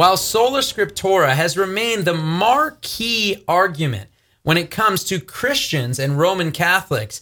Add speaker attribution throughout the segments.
Speaker 1: While Sola Scriptura has remained the marquee argument when it comes to Christians and Roman Catholics,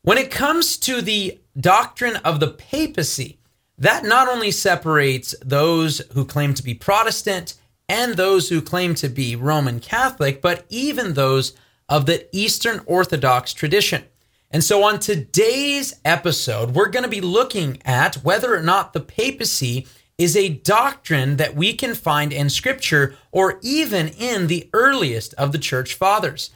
Speaker 1: when it comes to the doctrine of the papacy, that not only separates those who claim to be Protestant and those who claim to be Roman Catholic, but even those of the Eastern Orthodox tradition. And so, on today's episode, we're going to be looking at whether or not the papacy is a doctrine that we can find in Scripture or even in the earliest of the church fathers.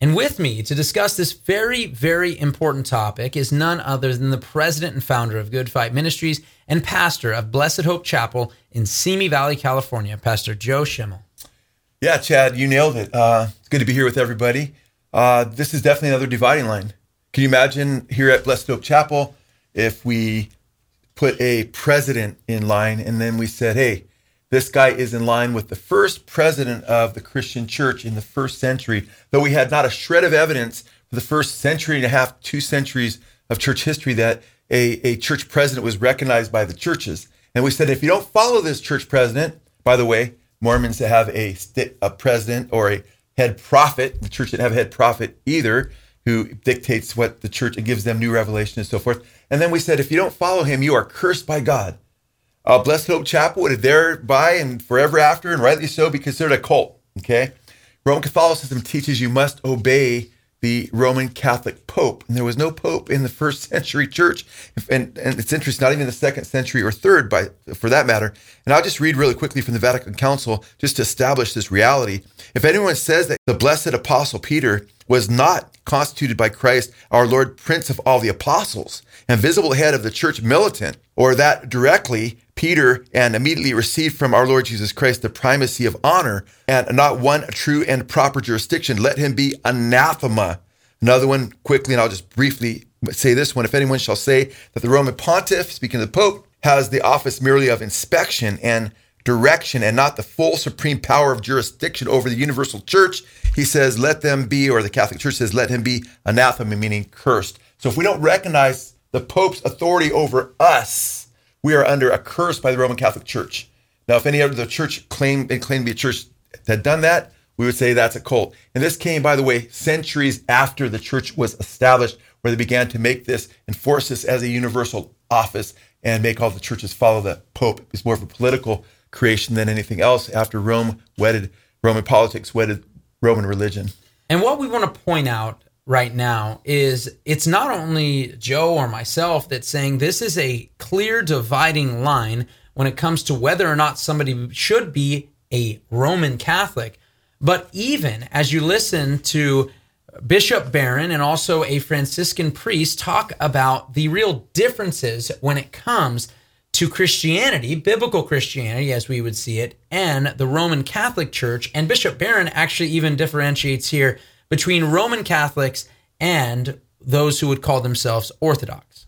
Speaker 1: And with me to discuss this very, very important topic is none other than the president and founder of Good Fight Ministries and pastor of Blessed Hope Chapel in Simi Valley, California, Pastor Joe Schimmel.
Speaker 2: Yeah, Chad, you nailed it. Uh, it's good to be here with everybody. Uh, this is definitely another dividing line. Can you imagine here at Blessed Hope Chapel if we put a president in line and then we said, hey, this guy is in line with the first president of the Christian church in the first century, though we had not a shred of evidence for the first century and a half, two centuries of church history that a, a church president was recognized by the churches. And we said, if you don't follow this church president, by the way, Mormons have a, a president or a head prophet. The church didn't have a head prophet either who dictates what the church and gives them new revelation and so forth. And then we said, if you don't follow him, you are cursed by God. Uh, Blessed Hope Chapel would thereby and forever after, and rightly so, be considered a cult. Okay, Roman Catholicism teaches you must obey the Roman Catholic Pope, and there was no Pope in the first century church, and, and it's interesting, not even the second century or third, by for that matter. And I'll just read really quickly from the Vatican Council just to establish this reality. If anyone says that the blessed Apostle Peter was not constituted by Christ, our Lord, Prince of all the apostles, and visible head of the church militant, or that directly Peter and immediately received from our Lord Jesus Christ the primacy of honor and not one true and proper jurisdiction, let him be anathema. Another one, quickly, and I'll just briefly say this one. If anyone shall say that the Roman pontiff, speaking of the Pope, has the office merely of inspection and direction and not the full supreme power of jurisdiction over the universal church, he says, let them be, or the Catholic Church says, let him be anathema, meaning cursed. So if we don't recognize the Pope's authority over us, we are under a curse by the Roman Catholic Church. Now, if any other church claimed and claimed to be a church that had done that, we would say that's a cult. And this came, by the way, centuries after the church was established, where they began to make this, enforce this as a universal office, and make all the churches follow the Pope. It's more of a political creation than anything else after Rome wedded, Roman politics wedded Roman religion.
Speaker 1: And what we want to point out right now is it's not only Joe or myself that's saying this is a clear dividing line when it comes to whether or not somebody should be a Roman Catholic, but even as you listen to Bishop Barron and also a Franciscan priest talk about the real differences when it comes to Christianity, biblical Christianity as we would see it, and the Roman Catholic Church. And Bishop Barron actually even differentiates here between Roman Catholics and those who would call themselves Orthodox.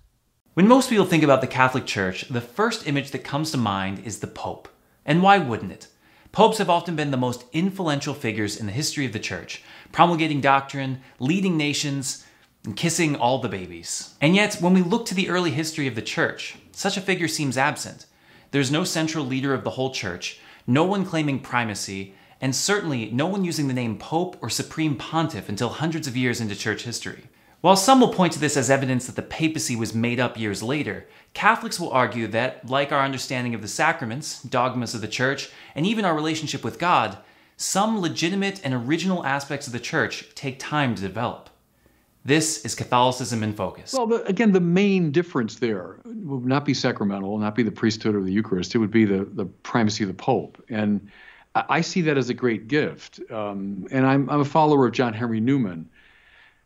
Speaker 3: When most people think about the Catholic Church, the first image that comes to mind is the Pope. And why wouldn't it? Popes have often been the most influential figures in the history of the Church, promulgating doctrine, leading nations, and kissing all the babies. And yet, when we look to the early history of the Church, such a figure seems absent. There's no central leader of the whole Church, no one claiming primacy, and certainly no one using the name Pope or Supreme Pontiff until hundreds of years into church history. While some will point to this as evidence that the papacy was made up years later, Catholics will argue that, like our understanding of the sacraments, dogmas of the church, and even our relationship with God, some legitimate and original aspects of the church take time to develop. This is Catholicism in focus.
Speaker 4: Well, the, again, the main difference there would not be sacramental, not be the priesthood or the Eucharist. It would be the, the primacy of the Pope. And I see that as a great gift. Um, and I'm, I'm a follower of John Henry Newman,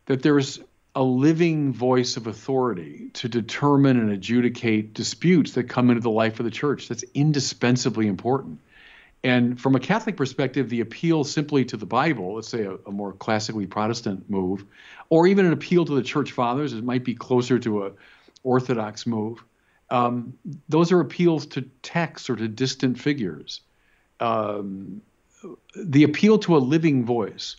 Speaker 4: that there is a living voice of authority to determine and adjudicate disputes that come into the life of the church. That's indispensably important. And from a Catholic perspective, the appeal simply to the Bible, let's say a, a, more classically Protestant move, or even an appeal to the church fathers, it might be closer to a Orthodox move. Um, those are appeals to texts or to distant figures. Um, the appeal to a living voice.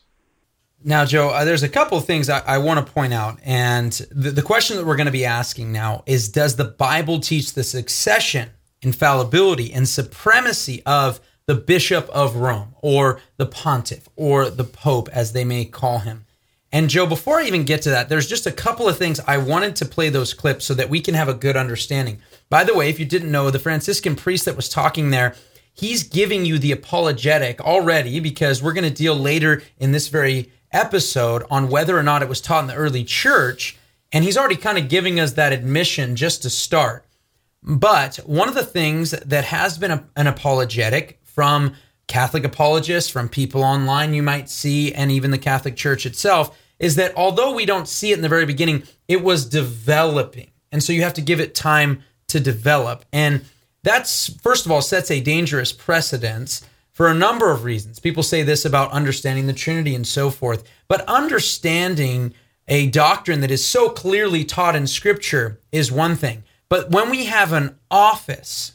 Speaker 1: Now, Joe, uh, there's a couple of things I, I want to point out. And the, the question that we're going to be asking now is Does the Bible teach the succession, infallibility, and supremacy of the Bishop of Rome or the Pontiff or the Pope, as they may call him? And Joe, before I even get to that, there's just a couple of things I wanted to play those clips so that we can have a good understanding. By the way, if you didn't know, the Franciscan priest that was talking there, he's giving you the apologetic already because we're going to deal later in this very episode on whether or not it was taught in the early church. And he's already kind of giving us that admission just to start. But one of the things that has been a, an apologetic from Catholic apologists, from people online you might see, and even the Catholic Church itself, is that although we don't see it in the very beginning, it was developing. And so you have to give it time to develop. And that's, first of all, sets a dangerous precedence for a number of reasons. People say this about understanding the Trinity and so forth, but understanding a doctrine that is so clearly taught in Scripture is one thing. But when we have an office,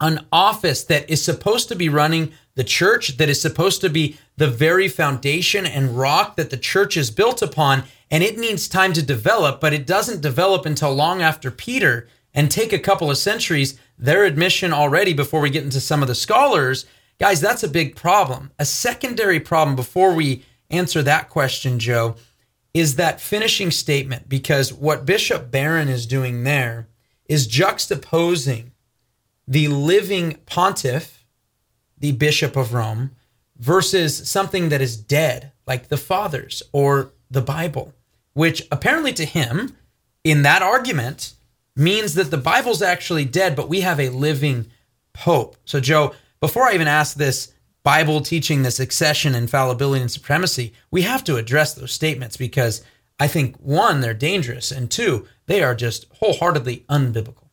Speaker 1: an office that is supposed to be running the church, that is supposed to be the very foundation and rock that the church is built upon, and it needs time to develop, but it doesn't develop until long after Peter and take a couple of centuries, their admission already before we get into some of the scholars. Guys, that's a big problem. A secondary problem before we answer that question, Joe, is that finishing statement because what Bishop Barron is doing there is juxtaposing the living pontiff, the Bishop of Rome, versus something that is dead, like the fathers or the Bible, which apparently to him, in that argument, means that the Bible's actually dead, but we have a living pope. So, Joe, before I even ask this Bible teaching the succession, infallibility, and supremacy, we have to address those statements because I think one, they're dangerous, and two, they are just wholeheartedly unbiblical.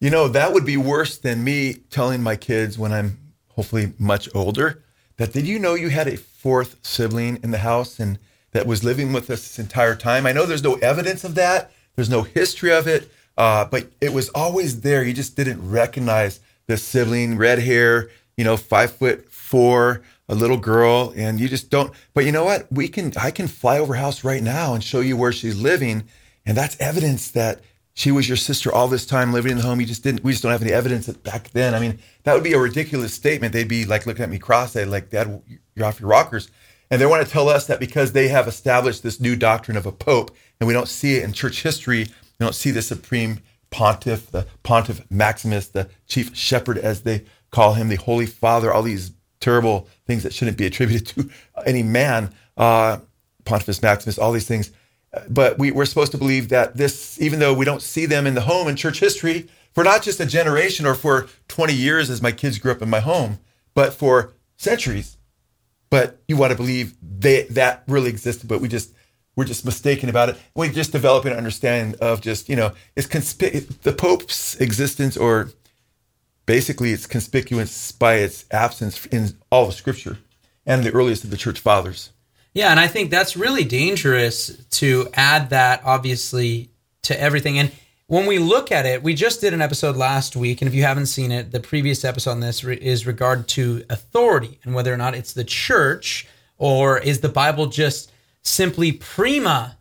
Speaker 2: You know, that would be worse than me telling my kids when I'm hopefully much older that did you know you had a fourth sibling in the house and that was living with us this entire time? I know there's no evidence of that, there's no history of it, uh, but it was always there. You just didn't recognize the sibling, red hair, you know, five foot four, a little girl, and you just don't. But you know what? We can, I can fly over house right now and show you where she's living, and that's evidence that she was your sister all this time living in the home. You just didn't. We just don't have any evidence that back then. I mean, that would be a ridiculous statement. They'd be like looking at me cross-eyed, like, "Dad, you're off your rockers." And they want to tell us that because they have established this new doctrine of a pope, and we don't see it in church history. We don't see the supreme pontiff, the pontiff Maximus, the chief shepherd, as they call him, the Holy Father. All these terrible things that shouldn't be attributed to any man. Uh, Pontifex Maximus, all these things but we, we're supposed to believe that this, even though we don't see them in the home in church history, for not just a generation or for 20 years as my kids grew up in my home, but for centuries. But you want to believe they, that really existed, but we just we're just mistaken about it. We just develop an understanding of just you know it's consp- the Pope's existence or basically it's conspicuous by its absence in all of Scripture and the earliest of the church fathers.
Speaker 1: Yeah, and I think that's really dangerous to add that obviously to everything. And when we look at it, we just did an episode last week, and if you haven't seen it, the previous episode on this is regard to authority and whether or not it's the church or is the Bible just simply prima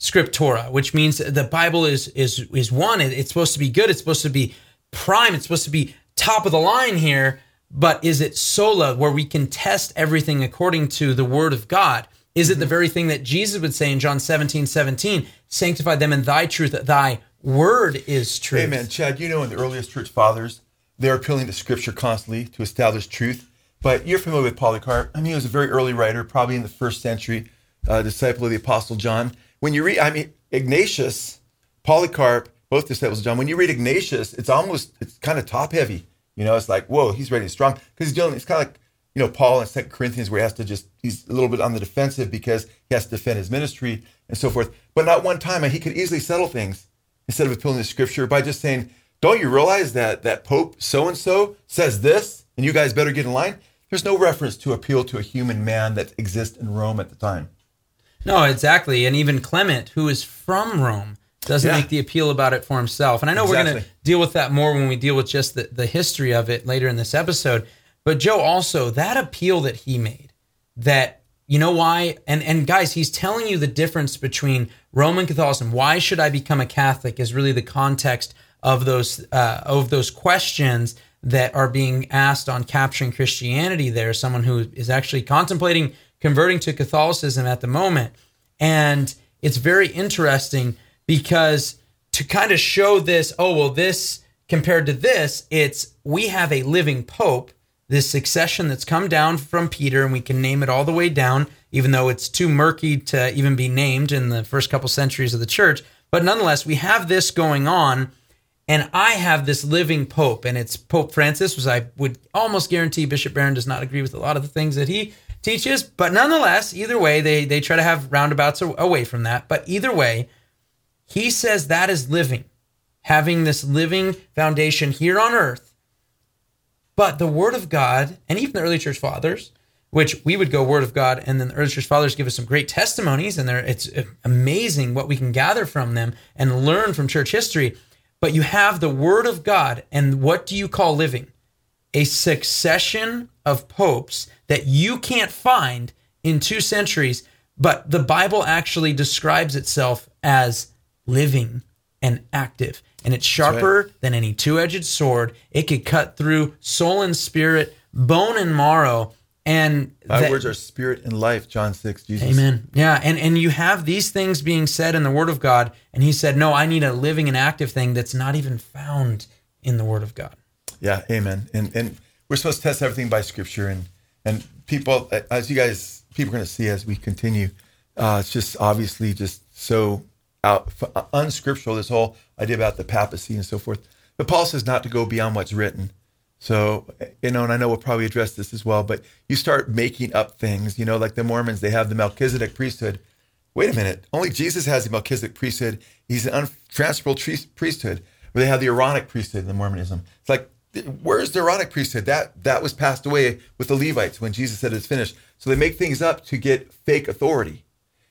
Speaker 1: scriptura, which means the Bible is is is one. It's supposed to be good. It's supposed to be prime. It's supposed to be top of the line here. But is it sola where we can test everything according to the word of God? Is it the very thing that Jesus would say in John 17, 17, sanctify them in thy truth, thy word is truth?
Speaker 2: Amen. Chad, you know, in the earliest church fathers, they're appealing to scripture constantly to establish truth. But you're familiar with Polycarp. I mean, he was a very early writer, probably in the first century, uh, disciple of the Apostle John. When you read, I mean, Ignatius, Polycarp, both disciples of John, when you read Ignatius, it's almost, it's kind of top heavy. You know, it's like, whoa, he's ready, strong. Because he's dealing, it's kind of like you know, Paul in Second Corinthians, where he has to just, he's a little bit on the defensive because he has to defend his ministry and so forth. But not one time, and he could easily settle things instead of appealing to scripture by just saying, don't you realize that that Pope so and so says this, and you guys better get in line? There's no reference to appeal to a human man that exists in Rome at the time.
Speaker 1: No, exactly. And even Clement, who is from Rome, doesn't
Speaker 2: Yeah.
Speaker 1: make the appeal about it for himself. And I know we're going to deal with that more when we deal with just the, the history of it later in this episode. But Joe, also, that appeal that he made, that, you know why? And, and guys, he's telling you the difference between Roman Catholicism. Why should I become a Catholic is really the context of those, uh, of those questions that are being asked on capturing Christianity there. Someone who is actually contemplating converting to Catholicism at the moment. And it's very interesting because to kind of show this, oh, well, this compared to this, it's we have a living pope, this succession that's come down from Peter, and we can name it all the way down, even though it's too murky to even be named in the first couple centuries of the church. But nonetheless, we have this going on and I have this living pope, and it's Pope Francis, which I would almost guarantee Bishop Barron does not agree with a lot of the things that he teaches. But nonetheless, either way, they they try to have roundabouts away from that. But either way, he says that is living, having this living foundation here on earth. But the Word of God, and even the early church fathers, which we would go Word of God, and then the early church fathers give us some great testimonies, and it's uh, amazing what we can gather from them and learn from church history. But you have the Word of God, and what do you call living? A succession of popes that you can't find in two centuries, but the Bible actually describes itself as living and active. And it's sharper than any two edged sword. It could cut through soul and spirit, bone and marrow. And
Speaker 2: My
Speaker 1: that-
Speaker 2: words are spirit and life, John 6, Jesus.
Speaker 1: Amen. Yeah, and and you have these things being said in the Word of God, and he said, "No, I need a living and active thing that's not even found in the Word of God."
Speaker 2: Yeah, amen. And and we're supposed to test everything by scripture and and people as you guys people are going to see as we continue uh it's just obviously just so out uh, unscriptural this whole idea about the papacy and so forth. But Paul says not to go beyond what's written. So, you know, and I know we'll probably address this as well, but you start making up things, you know, like the Mormons, they have the Melchizedek priesthood. Wait a minute, only Jesus has the Melchizedek priesthood. He's an untransferable priesthood. Where they have the Aaronic priesthood in Mormonism. It's like, where's the Aaronic priesthood? That that was passed away with the Levites when Jesus said it's finished. So they make things up to get fake authority.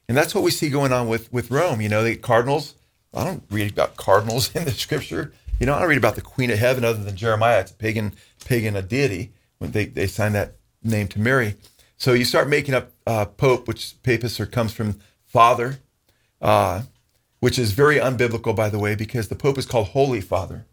Speaker 2: And that's what we see going on with, with Rome. You know, the cardinals, I don't read about cardinals in the scripture. You know, I don't read about the Queen of Heaven other than Jeremiah. It's a pagan, pagan a deity when they, they signed that name to Mary. So you start making up uh, Pope, which papist or comes from Father, uh, which is very unbiblical, by the way, because the Pope is called Holy Father.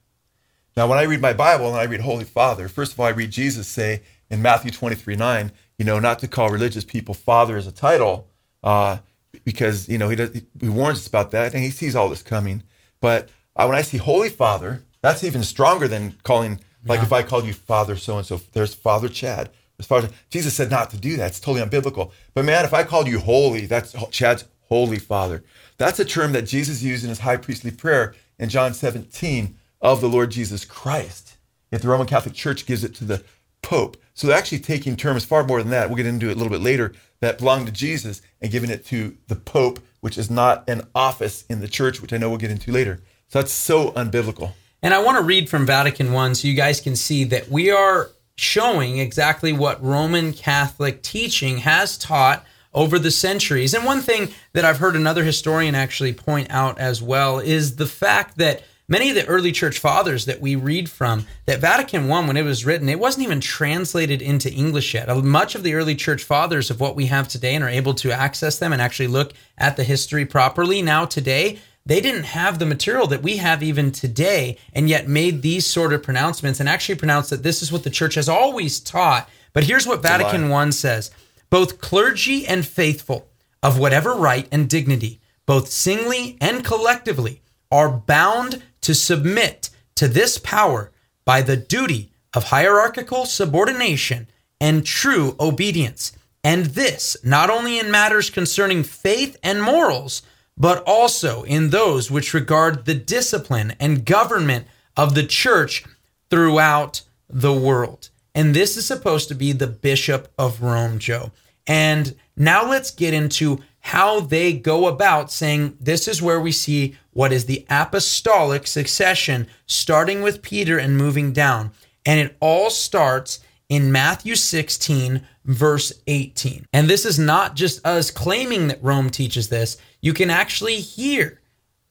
Speaker 2: Now, when I read my Bible and I read Holy Father, first of all, I read Jesus say in Matthew 23 9, you know, not to call religious people Father as a title, uh, because, you know, he, does, he warns us about that and he sees all this coming. But uh, when I see Holy Father, that's even stronger than calling, like if I called you Father so and so, there's Father Chad. As far as Jesus said not to do that, it's totally unbiblical. But man, if I called you holy, that's Chad's Holy Father. That's a term that Jesus used in his high priestly prayer in John 17 of the Lord Jesus Christ. Yet the Roman Catholic Church gives it to the Pope. So they're actually taking terms far more than that. We'll get into it a little bit later that belong to Jesus and giving it to the Pope, which is not an office in the church, which I know we'll get into later. So that's so unbiblical.
Speaker 1: And I want to read from Vatican One so you guys can see that we are showing exactly what Roman Catholic teaching has taught over the centuries. And one thing that I've heard another historian actually point out as well is the fact that many of the early church fathers that we read from that vatican i when it was written it wasn't even translated into english yet. Uh, much of the early church fathers of what we have today and are able to access them and actually look at the history properly now today they didn't have the material that we have even today and yet made these sort of pronouncements and actually pronounced that this is what the church has always taught. But here's what vatican i says. Both clergy and faithful of whatever right and dignity both singly and collectively are bound to submit to this power by the duty of hierarchical subordination and true obedience. And this not only in matters concerning faith and morals, but also in those which regard the discipline and government of the church throughout the world. And this is supposed to be the Bishop of Rome, Joe. And now let's get into how they go about saying this is where we see what is the apostolic succession, starting with Peter and moving down. And it all starts in Matthew 16, verse 18. And this is not just us claiming that Rome teaches this, you can actually hear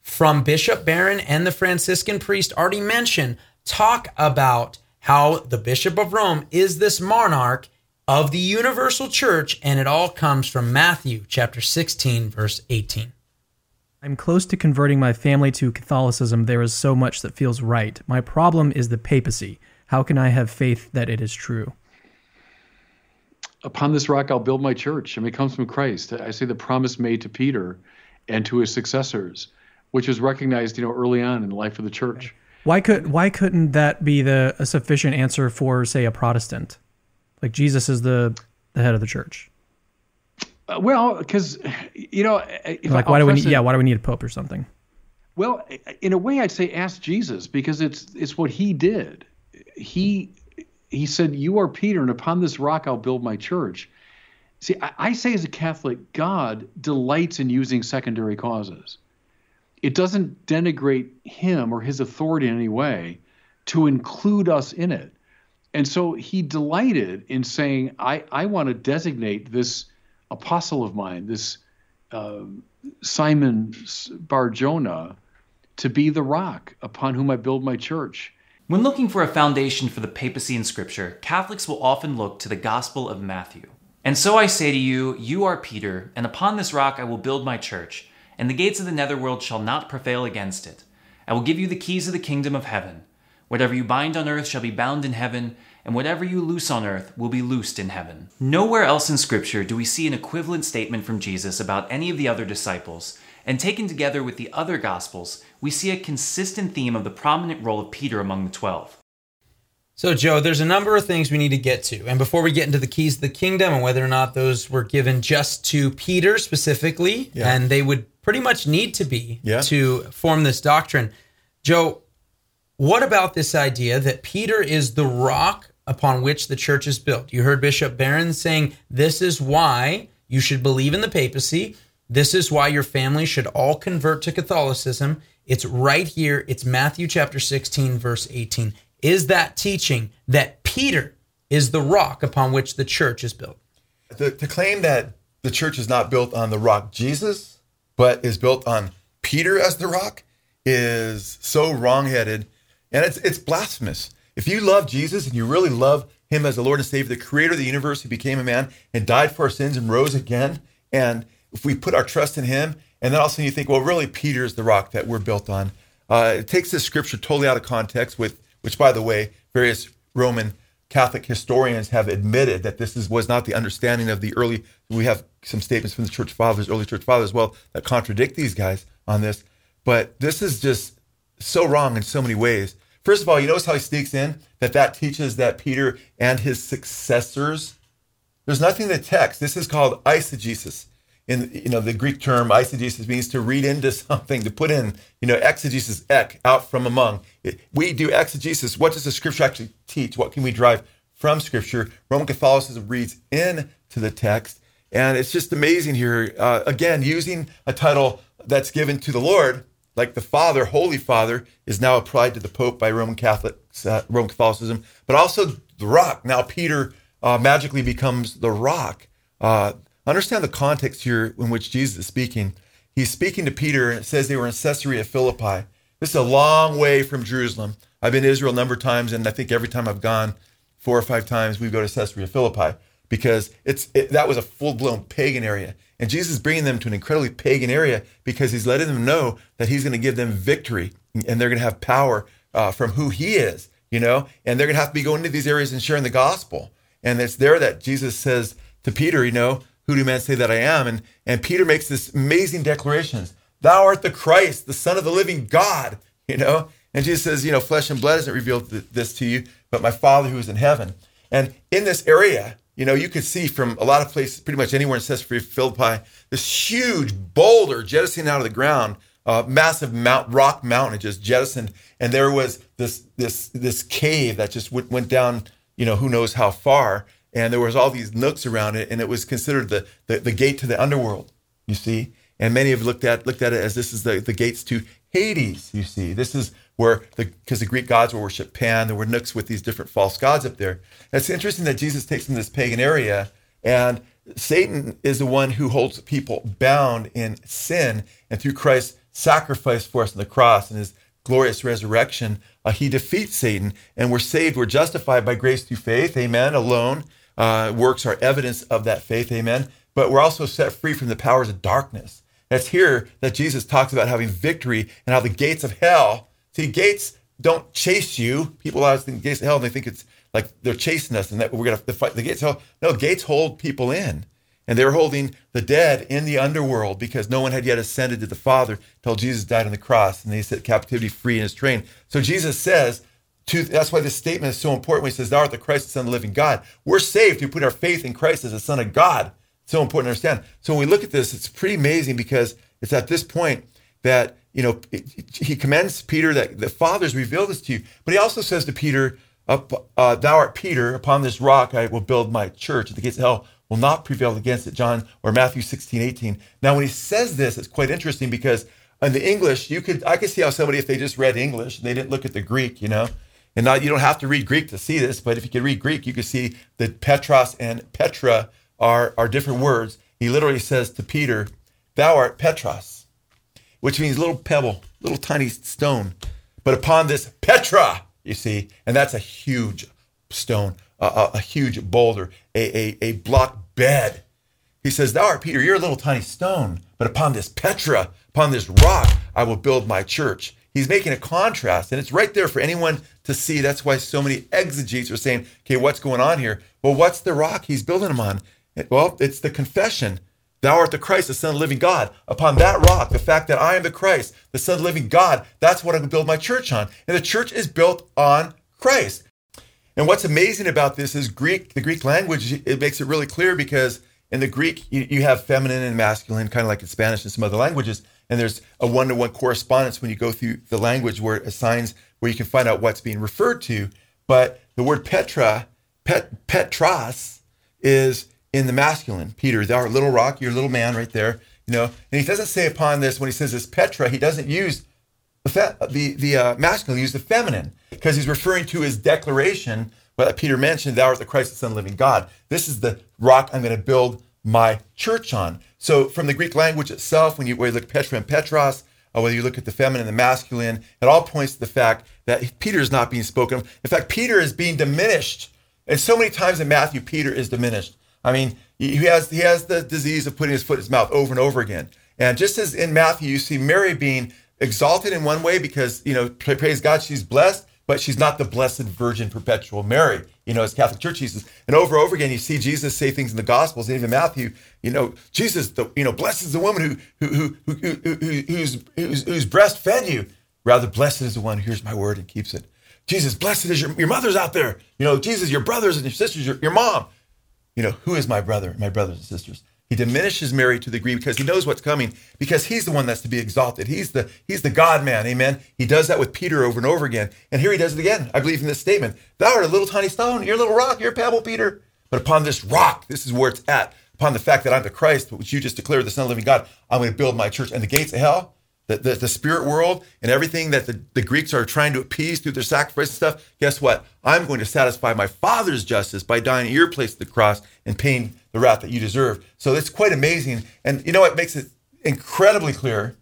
Speaker 1: from Bishop Barron and the Franciscan priest already mentioned talk about how the Bishop of Rome is this monarch of the universal church, and it all comes from Matthew chapter 16, verse 18.
Speaker 5: I'm close to converting my family to Catholicism. There is so much that feels right. My problem is the papacy. How can I have faith that it is true?
Speaker 4: Upon this rock, I'll build my church. I mean, it comes from Christ. I say the promise made to Peter and to his successors, which was recognized, you know, early on in the life of the church.
Speaker 5: Why could why couldn't that be the a sufficient answer for, say, a Protestant? Like Jesus is the the head of the church.
Speaker 4: Uh, well, because you know, uh, uh,
Speaker 5: like why do we need, yeah why do we need a pope or something?
Speaker 4: Well, uh, in a way, I'd say ask Jesus because it's it's what he did. He he said, "You are Peter, and upon this rock I'll build my church." See, I, I say as a Catholic, God delights in using secondary causes. It doesn't denigrate him or his authority in any way to include us in it. And so he delighted in saying, I, I want to designate this apostle of mine, this uh, Simon Bar Jonah, to be the rock upon whom I build my church.
Speaker 3: When looking for a foundation for the papacy in Scripture, Catholics will often look to the Gospel of Matthew. And so I say to you, You are Peter, and upon this rock I will build my church, and the gates of the netherworld shall not prevail against it. I will give you the keys of the kingdom of heaven. Whatever you bind on earth shall be bound in heaven, and whatever you loose on earth will be loosed in heaven. Nowhere else in Scripture do we see an equivalent statement from Jesus about any of the other disciples, and taken together with the other Gospels, we see a consistent theme of the prominent role of Peter among the twelve.
Speaker 1: So, Joe, there's a number of things we need to get to. And before we get into the keys of the kingdom and whether or not those were given just to Peter specifically, yeah. and they would pretty much need to be yeah. to form this doctrine, Joe, what about this idea that Peter is the rock upon which the church is built? You heard Bishop Barron saying this is why you should believe in the papacy. This is why your family should all convert to Catholicism. It's right here. It's Matthew chapter 16, verse 18. Is that teaching that Peter is the rock upon which the church is built?
Speaker 2: The, claim that the church is not built on the rock Jesus, but is built on Peter as the rock is so wrongheaded and it's it's blasphemous. If you love Jesus and you really love him as the Lord and Savior, the creator of the universe who became a man and died for our sins and rose again, and if we put our trust in him, and then all of a sudden you think, well, really, Peter is the rock that we're built on. Uh, it takes this scripture totally out of context, with which, by the way, various Roman Catholic historians have admitted that this is, was not the understanding of the early. We have some statements from the church fathers, early church fathers, well, that contradict these guys on this. But this is just so wrong in so many ways. First of all, you notice how he sneaks in that that teaches that Peter and his successors. There's nothing in the text. This is called eisegesis. In you know the Greek term eisegesis means to read into something, to put in you know exegesis ek out from among. We do exegesis. What does the scripture actually teach? What can we drive from scripture? Roman Catholicism reads into the text, and it's just amazing here. Uh, again, using a title that's given to the Lord like the Father, Holy Father, is now applied to the Pope by Roman Catholics, uh, Roman Catholicism, but also the rock. Now Peter uh, magically becomes the rock. Uh, understand the context here in which Jesus is speaking. He's speaking to Peter, and it says they were in Caesarea Philippi. This is a long way from Jerusalem. I've been to Israel a number of times, and I think every time I've gone, four or five times, we go to Caesarea Philippi because it's it, that was a full blown pagan area. And Jesus is bringing them to an incredibly pagan area because he's letting them know that he's going to give them victory and they're going to have power uh, from who he is, you know, and they're going to have to be going into these areas and sharing the gospel. And it's there that Jesus says to Peter, you know, who do men say that I am? And, and Peter makes this amazing declarations. Thou art the Christ, the son of the living God, you know? And Jesus says, you know, flesh and blood hasn't revealed this to you, but my Father who is in heaven. And in this area, you know, you could see from a lot of places, pretty much anywhere in Caesarea Philippi, this huge boulder jettisoning out of the ground, uh, massive mount, rock mountain just jettisoned, and there was this this this cave that just went, went down you know, who knows how far. And there was all these nooks around it, and it was considered the, the, the gate to the underworld, you see. And many have looked at looked at it as this is the, the gates to Hades, you see. This is where the because the Greek gods were worshipped Pan, there were nooks with these different false gods up there. And it's interesting that Jesus takes them to this pagan area, and Satan is the one who holds people bound in sin, and through Christ's sacrifice for us on the cross and his glorious resurrection, uh, he defeats Satan, and we're saved. We're justified by grace through faith, amen, alone. Uh, works are evidence of that faith, amen. But we're also set free from the powers of darkness. That's here that Jesus talks about having victory and how the gates of hell, see, gates don't chase you. People always think gates of hell and they think it's like they're chasing us and that we're going to fight the gates of hell. No, gates hold people in. And they were holding the dead in the underworld because no one had yet ascended to the Father until Jesus died on the cross and they set captivity free in his train. So Jesus says, to, that's why this statement is so important when he says, Thou art the Christ, the Son of the living God. We're saved to put our faith in Christ as the Son of God. It's so important to understand. So when we look at this, it's pretty amazing because it's at this point that, you know, he commends Peter that the Father's revealed this to you. But he also says to Peter, up, uh, Thou art Peter, upon this rock I will build my church. The gates of hell will not prevail against it. John or Matthew 16, 18. Now, when he says this, it's quite interesting because in the English, you could I could see how somebody, if they just read English and they didn't look at the Greek, you know, and not you don't have to read Greek to see this, but if you could read Greek, you could see that Petros and Petra are, are different words. He literally says to Peter, Thou art Petros, which means little pebble, little tiny stone. But upon this Petra, you see, and that's a huge stone, a, a, huge boulder, a, a, a block bed. He says, Thou art Peter, you're a little tiny stone, but upon this Petra, upon this rock, I will build my church. He's making a contrast, and it's right there for anyone to see. That's why so many exegetes are saying, okay, what's going on here? Well, what's the rock he's building them on? Well, it's the confession. Thou art the Christ, the Son of the living God. Upon that rock, the fact that I am the Christ, the Son of the living God, that's what I'm going to build my church on. And the church is built on Christ. And what's amazing about this is Greek, the Greek language, it makes it really clear because in the Greek, you, you have feminine and masculine, kind of like in Spanish and some other languages. And there's a one to one correspondence when you go through the language where it assigns where you can find out what's being referred to. But the word Petra, pet, Petros, is in the masculine. Peter, thou art little rock, you're little man right there. You know, and he doesn't say upon this when he says this Petra, he doesn't use the fe- the, the uh, masculine, he uses the feminine because he's referring to his declaration that Peter mentioned, thou art the Christ, the Son of the living God. This is the rock I'm going to build my church on. So from the Greek language itself, when you, when you look at Petra and Petros, or whether you look at the feminine and the masculine, it all points to the fact that Peter is not being spoken of. In fact, Peter is being diminished. And so many times in Matthew, Peter is diminished. I mean, he has he has the disease of putting his foot in his mouth over and over again. And just as in Matthew, you see Mary being exalted in one way because you know, praise God, she's blessed, but she's not the blessed Virgin Perpetual Mary. You know, as Catholic Church uses, and over and over again, you see Jesus say things in the Gospels, and even Matthew. You know, Jesus, the you know, blessed is the woman who who who, who, who whose, whose whose breast fed you. Rather, blessed is the one who hears my word and keeps it. Jesus, blessed is your, your mother's out there. You know, Jesus, your brothers and your sisters, your, your mom. You know, who is my brother, my brothers and sisters? He diminishes Mary to the degree because he knows what's coming, because he's the one that's to be exalted. He's the he's the God man, amen. He does that with Peter over and over again. And here he does it again, I believe, in this statement. Thou art a little tiny stone, you're a little rock, you're a pebble, Peter. But upon this rock, this is where it's at. Upon the fact that I'm the Christ, which you just declared the Son of the living God, I'm going to build my church. And the gates of hell, the, the, the, spirit world and everything that the, the Greeks are trying to appease through their sacrifice and stuff, guess what? I'm going to satisfy my Father's justice by dying at your place at the cross and paying the wrath that you deserve. So it's quite amazing. And you know what makes it incredibly clear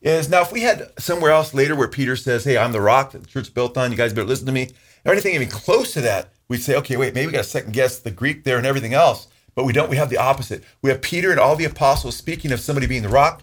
Speaker 2: is now if we had somewhere else later where Peter says, Hey, I'm the rock that the church built on, you guys better listen to me, or anything even close to that, we'd say, okay, wait, maybe we got to second guess the Greek there and everything else. But we don't. We have the opposite. We have Peter and all the apostles speaking of somebody being the rock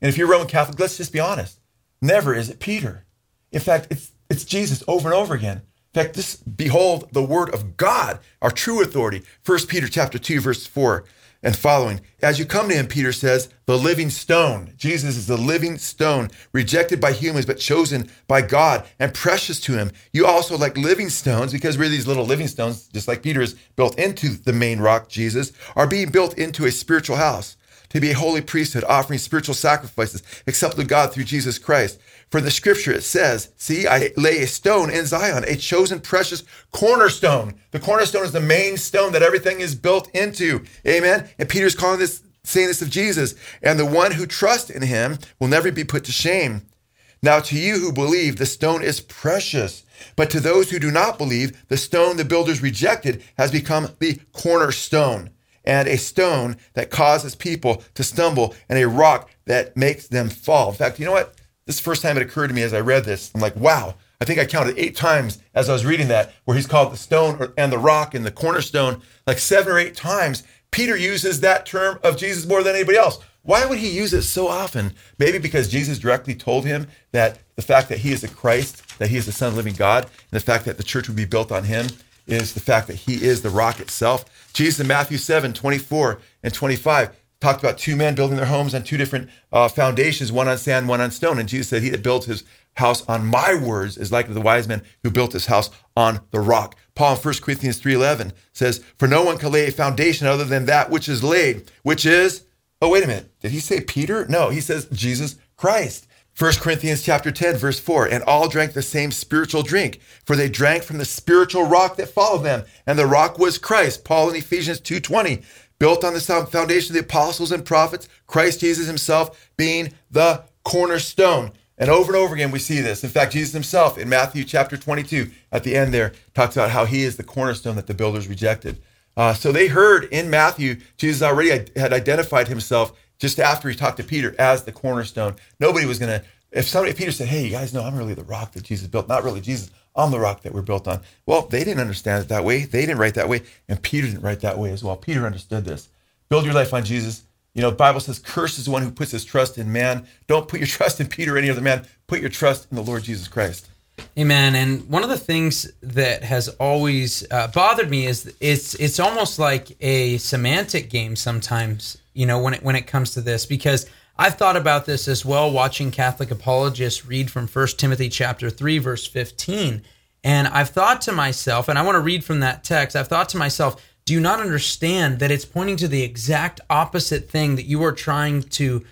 Speaker 2: and if you're Roman Catholic, let's just be honest. Never is it Peter. In fact, it's it's Jesus over and over again. In fact, this behold the word of God, our true authority. First Peter chapter 2, verse 4 and following. As you come to him, Peter says, the living stone. Jesus is the living stone, rejected by humans, but chosen by God and precious to him. You also, like living stones, because we're these little living stones, just like Peter is built into the main rock, Jesus, are being built into a spiritual house to be a holy priesthood, offering spiritual sacrifices acceptable to God through Jesus Christ. For the scripture it says, See, I lay a stone in Zion, a chosen precious cornerstone. The cornerstone is the main stone that everything is built into. Amen. And Peter's calling this, saying this of Jesus. And the one who trusts in him will never be put to shame. Now, to you who believe, the stone is precious. But to those who do not believe, the stone the builders rejected has become the cornerstone and a stone that causes people to stumble and a rock that makes them fall. In fact, you know what? This is the first time it occurred to me as I read this. I'm like, wow. I think I counted eight times as I was reading that, where he's called the stone and the rock and the cornerstone, like seven or eight times. Peter uses that term of Jesus more than anybody else. Why would he use it so often? Maybe because Jesus directly told him that the fact that he is the Christ, that he is the Son of the living God, and the fact that the church would be built on him is the fact that he is the rock itself. Jesus in Matthew 7, 24 and 25 talked about two men building their homes on two different uh, foundations, one on sand, one on stone. And Jesus said, He that builds his house on my words is like the wise man who built his house on the rock. Paul in 1 Corinthians 3.11 says, For no one can lay a foundation other than that which is laid, which is, oh, wait a minute. Did he say Peter? No, he says Jesus Christ. 1 Corinthians chapter 10, verse 4, and all drank the same spiritual drink, for they drank from the spiritual rock that followed them, and the rock was Christ. Paul in Ephesians 2.20, built on the foundation of the apostles and prophets, Christ Jesus himself being the cornerstone. And over and over again, we see this. In fact, Jesus himself in Matthew chapter 22, at the end there, talks about how he is the cornerstone that the builders rejected. Uh, so they heard in Matthew, Jesus already had identified himself just after he talked to Peter as the cornerstone. Nobody was going to, if somebody, if Peter said, hey, you guys know I'm really the rock that Jesus built, not really Jesus, I'm the rock that we're built on. Well, they didn't understand it that way. They didn't write that way. And Peter didn't write that way as well. Peter understood this. Build your life on Jesus. You know, the Bible says, curse is the one who puts his trust in man. Don't put your trust in Peter or any other man. Put your trust in the Lord Jesus Christ.
Speaker 1: Amen. And one of the things that has always uh, bothered me is it's it's almost like a semantic game sometimes. You know, when it when it comes to this, because I've thought about this as well, watching Catholic apologists read from 1 Timothy chapter 3, verse 15. And I've thought to myself, and I want to read from that text, I've thought to myself, do you not understand that it's pointing to the exact opposite thing that you are trying to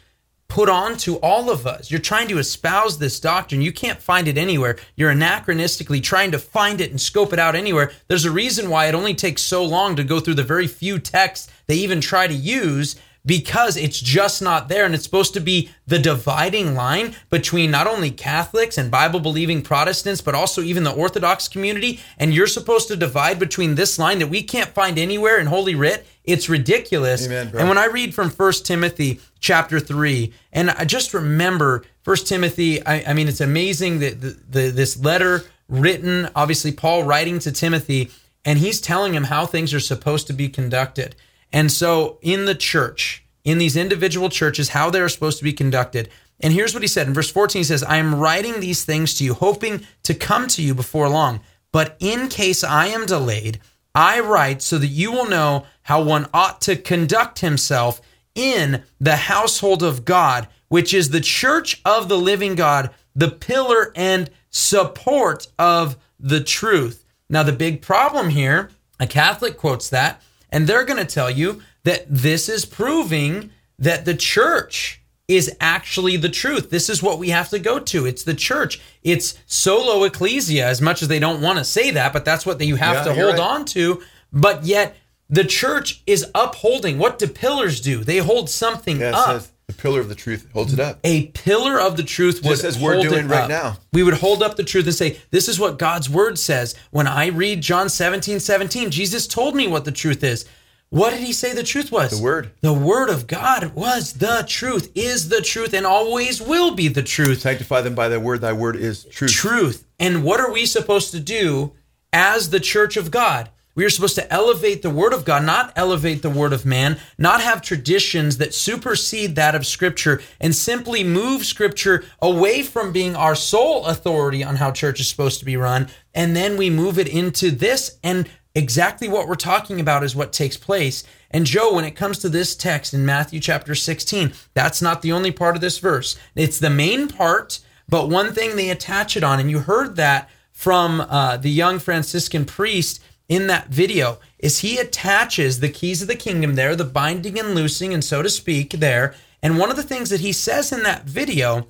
Speaker 1: put on to all of us? You're trying to espouse this doctrine. You can't find it anywhere. You're anachronistically trying to find it and scope it out anywhere. There's a reason why it only takes so long to go through the very few texts they even try to use because it's just not there. And it's supposed to be the dividing line between not only Catholics and Bible believing Protestants, but also even the Orthodox community. And you're supposed to divide between this line that we can't find anywhere in Holy Writ. It's ridiculous.
Speaker 2: Amen,
Speaker 1: and when I read from First Timothy chapter 3, and I just remember First Timothy, I, I mean, it's amazing that the, the, this letter written, obviously, Paul writing to Timothy, and he's telling him how things are supposed to be conducted. And so in the church, in these individual churches, how they're supposed to be conducted. And here's what he said in verse 14 he says, I am writing these things to you, hoping to come to you before long. But in case I am delayed, I write so that you will know how one ought to conduct himself in the household of God, which is the church of the living God, the pillar and support of the truth. Now, the big problem here, a Catholic quotes that, and they're going to tell you that this is proving that the church is actually the truth. This is what we have to go to. It's the church. It's sola ecclesia, as much as they don't want to say that, but that's what you have
Speaker 2: Yeah,
Speaker 1: to hold
Speaker 2: right.
Speaker 1: on to. But yet, the church is upholding. What do pillars do? They hold something up.
Speaker 2: Pillar of the truth holds it up.
Speaker 1: a pillar of the truth
Speaker 2: was as we're doing right
Speaker 1: up.
Speaker 2: now.
Speaker 1: We would hold up the truth and say, This is what God's word says. When I read John 17, 17, Jesus told me what the truth is. What did he say the truth was?
Speaker 2: The word.
Speaker 1: The word of God was the truth, is the truth, and always will be the truth.
Speaker 2: Sanctify them by thy word. Thy word is truth.
Speaker 1: Truth. And what are we supposed to do as the church of God? We are supposed to elevate the word of God, not elevate the word of man, not have traditions that supersede that of scripture and simply move scripture away from being our sole authority on how church is supposed to be run. And then we move it into this and exactly what we're talking about is what takes place. And Joe, when it comes to this text in Matthew chapter 16, that's not the only part of this verse. It's the main part, but one thing they attach it on, and you heard that from uh, the young Franciscan priest in that video, is he attaches the keys of the kingdom there, the binding and loosing, and so to speak, there. And one of the things that he says in that video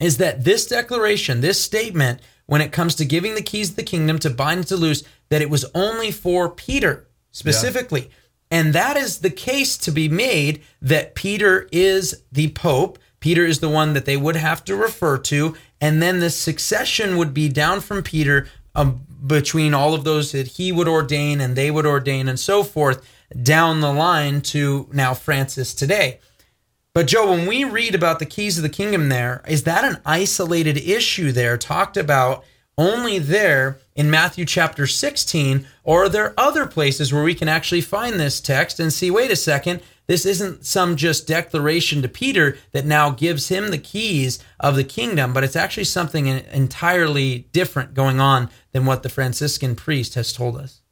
Speaker 1: is that this declaration, this statement, when it comes to giving the keys of the kingdom to bind and to loose, that it was only for Peter specifically. And that is the case to be made that Peter is the Pope. Peter is the one that they would have to refer to. And then the succession would be down from Peter um, between all of those that he would ordain and they would ordain and so forth down the line to now Francis today. But Joe, when we read about the keys of the kingdom there, is that an isolated issue there talked about only there in Matthew chapter 16? Or are there other places where we can actually find this text and see, wait a second, this isn't some just declaration to Peter that now gives him the keys of the kingdom, but it's actually something entirely different going on than what the Franciscan priest has told us.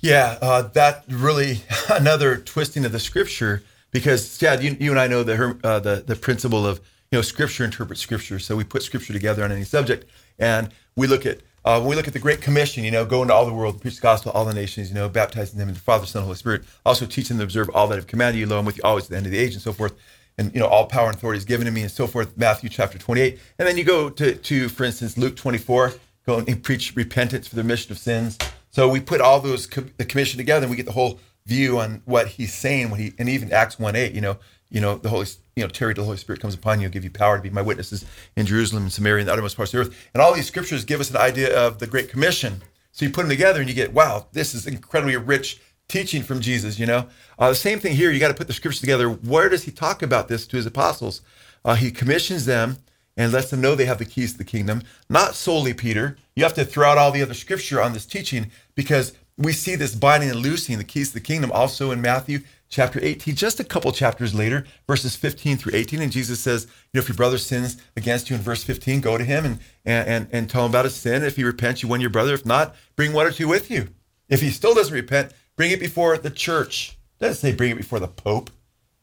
Speaker 2: Yeah, uh, that really another twisting of the scripture because Chad, you, you and I know the, uh, the the principle of you know scripture interprets scripture. So we put scripture together on any subject, and we look at uh, when we look at the Great Commission, you know, go into all the world, preach the gospel to all the nations, you know, baptizing them in the Father, Son, and Holy Spirit. Also teach them to observe all that I've commanded you. Lo, I'm with you always to the end of the age, and so forth. And you know, all power and authority is given to me, and so forth. Matthew chapter 28, and then you go to, to for instance, Luke 24, go and preach repentance for the remission of sins. So we put all those co- the commission together, and we get the whole view on what he's saying he, and even Acts 1 8, you know, you know, the Holy, you know, Terry, the Holy Spirit comes upon you, give you power to be my witnesses in Jerusalem and Samaria and the uttermost parts of the earth. And all these scriptures give us an idea of the Great Commission. So you put them together and you get, wow, this is incredibly rich teaching from Jesus, you know. Uh, the same thing here, you got to put the scriptures together. Where does he talk about this to his apostles? Uh, he commissions them and lets them know they have the keys to the kingdom. Not solely Peter. You have to throw out all the other scripture on this teaching because we see this binding and loosing the keys to the kingdom also in Matthew chapter 18, just a couple chapters later, verses 15 through 18. And Jesus says, you know, if your brother sins against you in verse 15, go to him and, and, and, and tell him about his sin. If he repents, you win your brother. If not, bring one or two with you. If he still doesn't repent, bring it before the church. It doesn't say bring it before the Pope.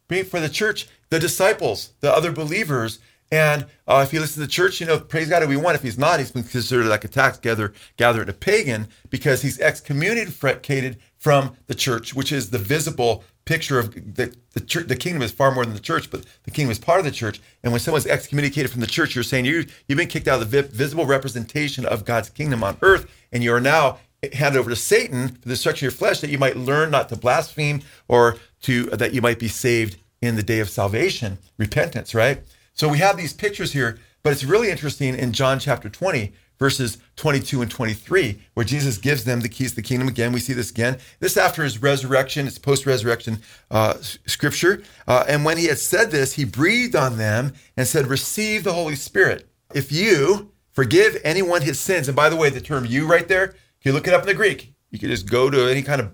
Speaker 2: Bring it for the church, the disciples, the other believers. And uh, if he listens to the church, you know, praise God, we want. If he's not, he's been considered like a tax gatherer, gatherer, a pagan, because he's excommunicated from the church, which is the visible picture of the, the church. The kingdom is far more than the church, but the kingdom is part of the church. And when someone's excommunicated from the church, you're saying you you've been kicked out of the visible representation of God's kingdom on earth, and you are now handed over to Satan for the destruction of your flesh, that you might learn not to blaspheme or to that you might be saved in the day of salvation, repentance. Right. So we have these pictures here, but it's really interesting in John chapter 20 verses 22 and 23, where Jesus gives them the keys to the kingdom. Again, we see this again. This after his resurrection, it's post resurrection uh, scripture. Uh, and when he had said this, he breathed on them and said, Receive the Holy Spirit. If you forgive anyone his sins, and by the way, the term you right there, you look it up in the Greek. You can just go to any kind of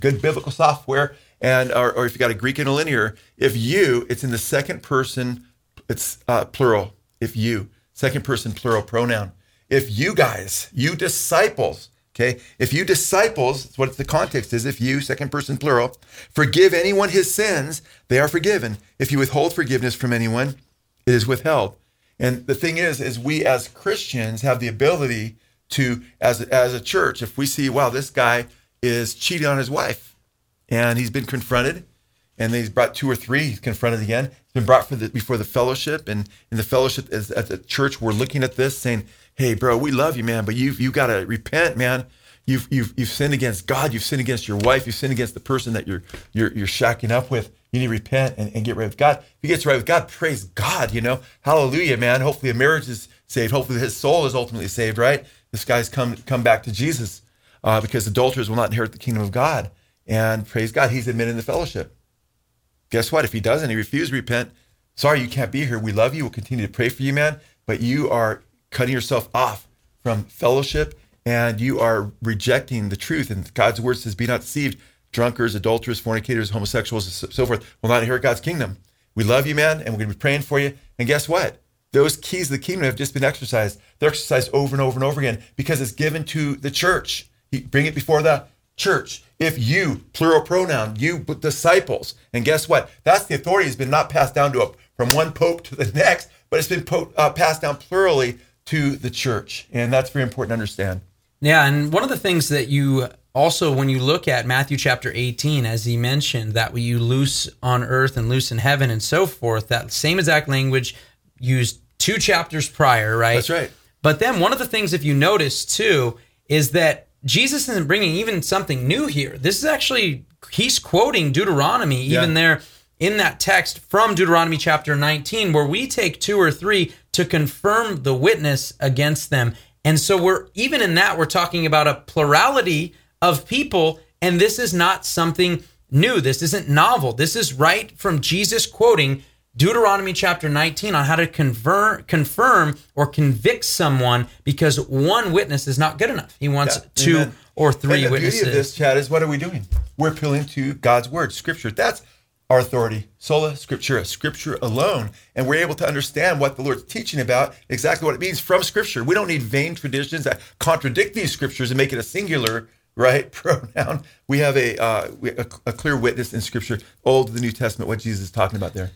Speaker 2: good biblical software, and or, or if you got a Greek interlinear, if you, it's in the second person, it's uh, plural. If you, second person plural pronoun if you guys, you disciples, okay, if you disciples, what the context is, if you, second person plural, forgive anyone his sins, they are forgiven. If you withhold forgiveness from anyone, it is withheld. And the thing is, is we as Christians have the ability to, as, as a church, if we see, wow, this guy is cheating on his wife and he's been confronted and then he's brought two or three, he's confronted again. He's been brought the, before the fellowship. And in the fellowship, as, at the church, we're looking at this saying, hey, bro, we love you, man, but you've you got to repent, man. You've, you've, you've sinned against God. You've sinned against your wife. You've sinned against the person that you're, you're, you're shacking up with. You need to repent and, and get right with God. If he gets right with God, praise God, you know, hallelujah, man. Hopefully a marriage is saved. Hopefully his soul is ultimately saved, right? This guy's come, come back to Jesus uh, because adulterers will not inherit the kingdom of God. And praise God, he's admitted in the fellowship. Guess what? If he doesn't, he refuses to repent. Sorry, you can't be here. We love you. We'll continue to pray for you, man. But you are cutting yourself off from fellowship and you are rejecting the truth. And God's word says, Be not deceived. Drunkards, adulterers, fornicators, homosexuals, and so forth will not inherit God's kingdom. We love you, man, and we're going to be praying for you. And guess what? Those keys of the kingdom have just been exercised. They're exercised over and over and over again because it's given to the church. bring it before the church. If you, plural pronoun, you disciples. And guess what? That's the authority has been not passed down to a, from one pope to the next, but it's been po- uh, passed down plurally to the church. And that's very important to understand.
Speaker 1: Yeah. And one of the things that you also, when you look at Matthew chapter 18, as he mentioned, that you loose on earth and loose in heaven and so forth, that same exact language used two chapters prior, right?
Speaker 2: That's right.
Speaker 1: But then one of the things, if you notice too, is that Jesus isn't bringing even something new here. This is actually, he's quoting Deuteronomy, even
Speaker 2: Yeah.
Speaker 1: there in that text from Deuteronomy chapter 19, where we take two or three to confirm the witness against them. And so we're, even in that, we're talking about a plurality of people. And this is not something new. This isn't novel. This is right from Jesus quoting Deuteronomy chapter 19 on how to convert, confirm or convict someone because one witness is not good enough. He wants
Speaker 2: Yeah,
Speaker 1: two
Speaker 2: amen.
Speaker 1: or three
Speaker 2: and the
Speaker 1: witnesses.
Speaker 2: beauty of this, Chad, is what are we doing? We're appealing to God's word, Scripture. That's our authority, sola scriptura, Scripture alone, and we're able to understand what the Lord's teaching about, exactly what it means from Scripture. We don't need vain traditions that contradict these Scriptures and make it a singular right pronoun. We have a uh, a, a clear witness in Scripture, Old to the New Testament, what Jesus is talking about there.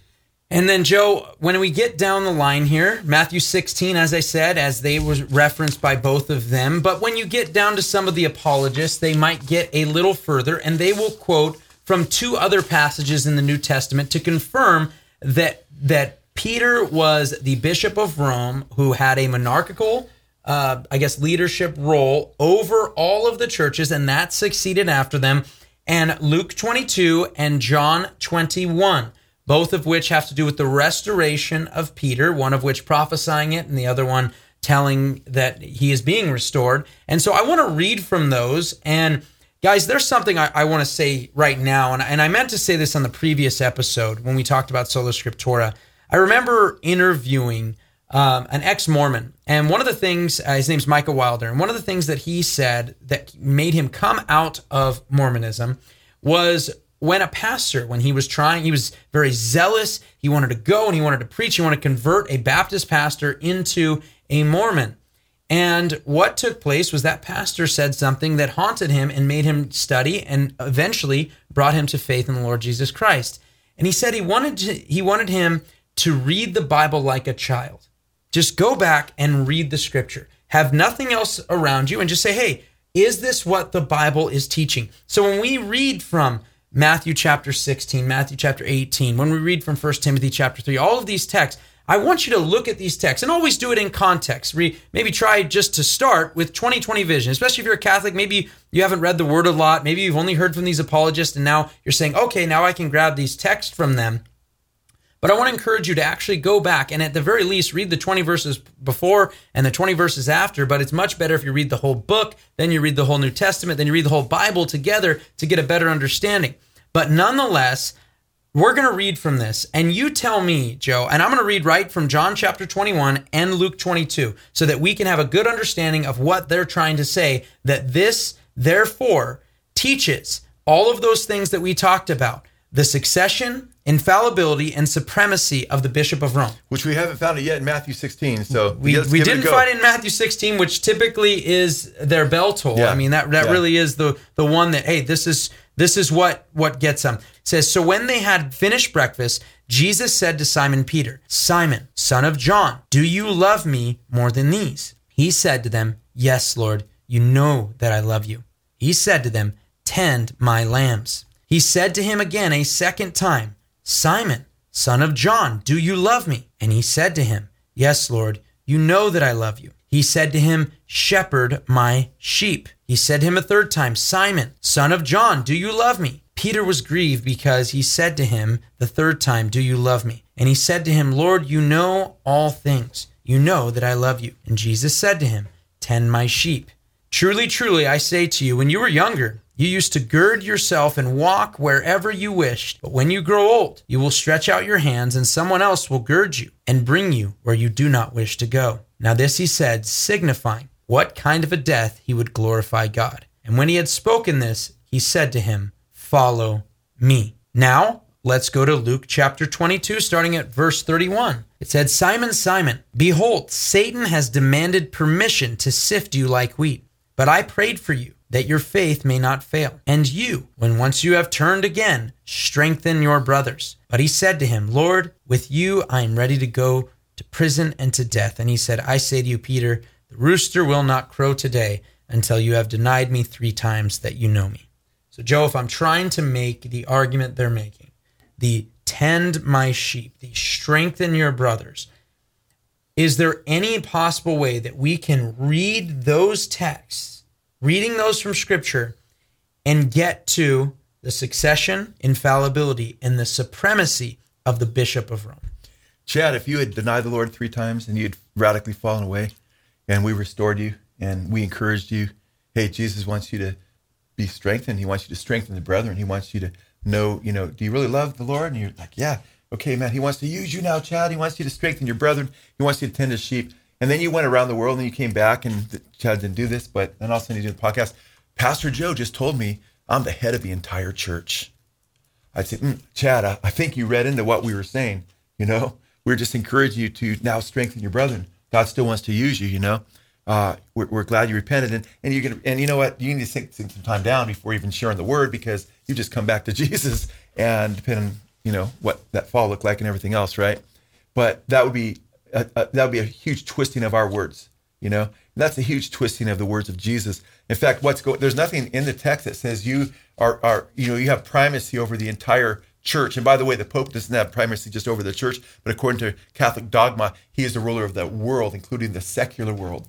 Speaker 1: And then, Joe, when we get down the line here, Matthew 16, as I said, as they was referenced by both of them. But when you get down to some of the apologists, they might get a little further and they will quote from two other passages in the New Testament to confirm that that Peter was the bishop of Rome who had a monarchical uh, I guess, leadership role over all of the churches, and that succeeded after them. And Luke 22 and John 21, both of which have to do with the restoration of Peter, one of which prophesying it, and the other one telling that he is being restored. And so I want to read from those. And guys, there's something I, I want to say right now. And, and I meant to say this on the previous episode when we talked about Sola Scriptura. I remember interviewing um, an ex Mormon. And one of the things, uh, his name's Micah Wilder, and one of the things that he said that made him come out of Mormonism was when a pastor, when he was trying, he was very zealous. He wanted to go and he wanted to preach. He wanted to convert a Baptist pastor into a Mormon. And what took place was that pastor said something that haunted him and made him study and eventually brought him to faith in the Lord Jesus Christ. And he said he wanted to, he wanted him to read the Bible like a child. Just go back and read the scripture. Have nothing else around you and just say, "Hey, is this what the Bible is teaching?" So when we read from Matthew chapter 16, Matthew chapter 18, when we read from 1 Timothy chapter 3, all of these texts, I want you to look at these texts and always do it in context. Maybe try just to start with 2020 vision, especially if you're a Catholic. Maybe you haven't read the word a lot. Maybe you've only heard from these apologists and now you're saying, okay, now I can grab these texts from them. But I want to encourage you to actually go back and at the very least read the 20 verses before and the 20 verses after. But it's much better if you read the whole book, then you read the whole New Testament, then you read the whole Bible together to get a better understanding. But nonetheless, we're going to read from this. And you tell me, Joe, and I'm going to read right from John chapter 21 and Luke 22 so that we can have a good understanding of what they're trying to say. That this, therefore, teaches all of those things that we talked about the succession, infallibility, and supremacy of the Bishop of Rome.
Speaker 2: Which we haven't found it yet in Matthew 16. So
Speaker 1: We, we
Speaker 2: give it a
Speaker 1: didn't find it in Matthew 16, which typically is their bell toll.
Speaker 2: Yeah.
Speaker 1: I mean that that
Speaker 2: Yeah.
Speaker 1: really is the the one that hey this is this is what what gets them. It says so when they had finished breakfast, Jesus said to Simon Peter, Simon, son of John, do you love me more than these? He said to them, Yes, Lord, you know that I love you. He said to them, Tend my lambs. He said to him again a second time, Simon, son of John, do you love me? And he said to him, Yes, Lord, you know that I love you. He said to him, Shepherd my sheep. He said to him a third time, Simon, son of John, do you love me? Peter was grieved because he said to him the third time, Do you love me? And he said to him, Lord, you know all things. You know that I love you. And Jesus said to him, Tend my sheep. Truly, truly, I say to you, when you were younger, you used to gird yourself and walk wherever you wished. But when you grow old, you will stretch out your hands, and someone else will gird you and bring you where you do not wish to go. Now, this he said, signifying what kind of a death he would glorify God. And when he had spoken this, he said to him, Follow me. Now, let's go to Luke chapter 22, starting at verse 31. It said, Simon, Simon, behold, Satan has demanded permission to sift you like wheat. But I prayed for you that your faith may not fail. And you, when once you have turned again, strengthen your brothers. But he said to him, Lord, with you I am ready to go to prison and to death. And he said, I say to you, Peter, the rooster will not crow today until you have denied me three times that you know me. So, Joe, if I'm trying to make the argument they're making, the tend my sheep, the strengthen your brothers, is there any possible way that we can read those texts, reading those from Scripture, and get to the succession, infallibility, and the supremacy of the Bishop of Rome?
Speaker 2: Chad, if you had denied the Lord three times and you had radically fallen away, and we restored you and we encouraged you, hey, Jesus wants you to be strengthened. He wants you to strengthen the brethren. He wants you to know, you know, do you really love the Lord? And you're like, yeah, okay, man. He wants to use you now, Chad. He wants you to strengthen your brethren. He wants you to tend his sheep. And then you went around the world and you came back and Chad didn't do this, but then all of a sudden you did the podcast. Pastor Joe just told me I'm the head of the entire church. I'd say, mm, Chad, I, I think you read into what we were saying. You know, we're just encouraging you to now strengthen your brethren. God still wants to use you, you know. Uh, we're, we're, glad you repented, and and you can and you know what you need to take some time down before even sharing the word because you just come back to Jesus and depending you know what that fall looked like and everything else, right? But that would be that would be a huge twisting of our words, you know. And that's a huge twisting of the words of Jesus. In fact, what's going there's nothing in the text that says you are are you know you have primacy over the entire church. And by the way, the Pope doesn't have primacy just over the church, but according to Catholic dogma, he is the ruler of the world, including the secular world.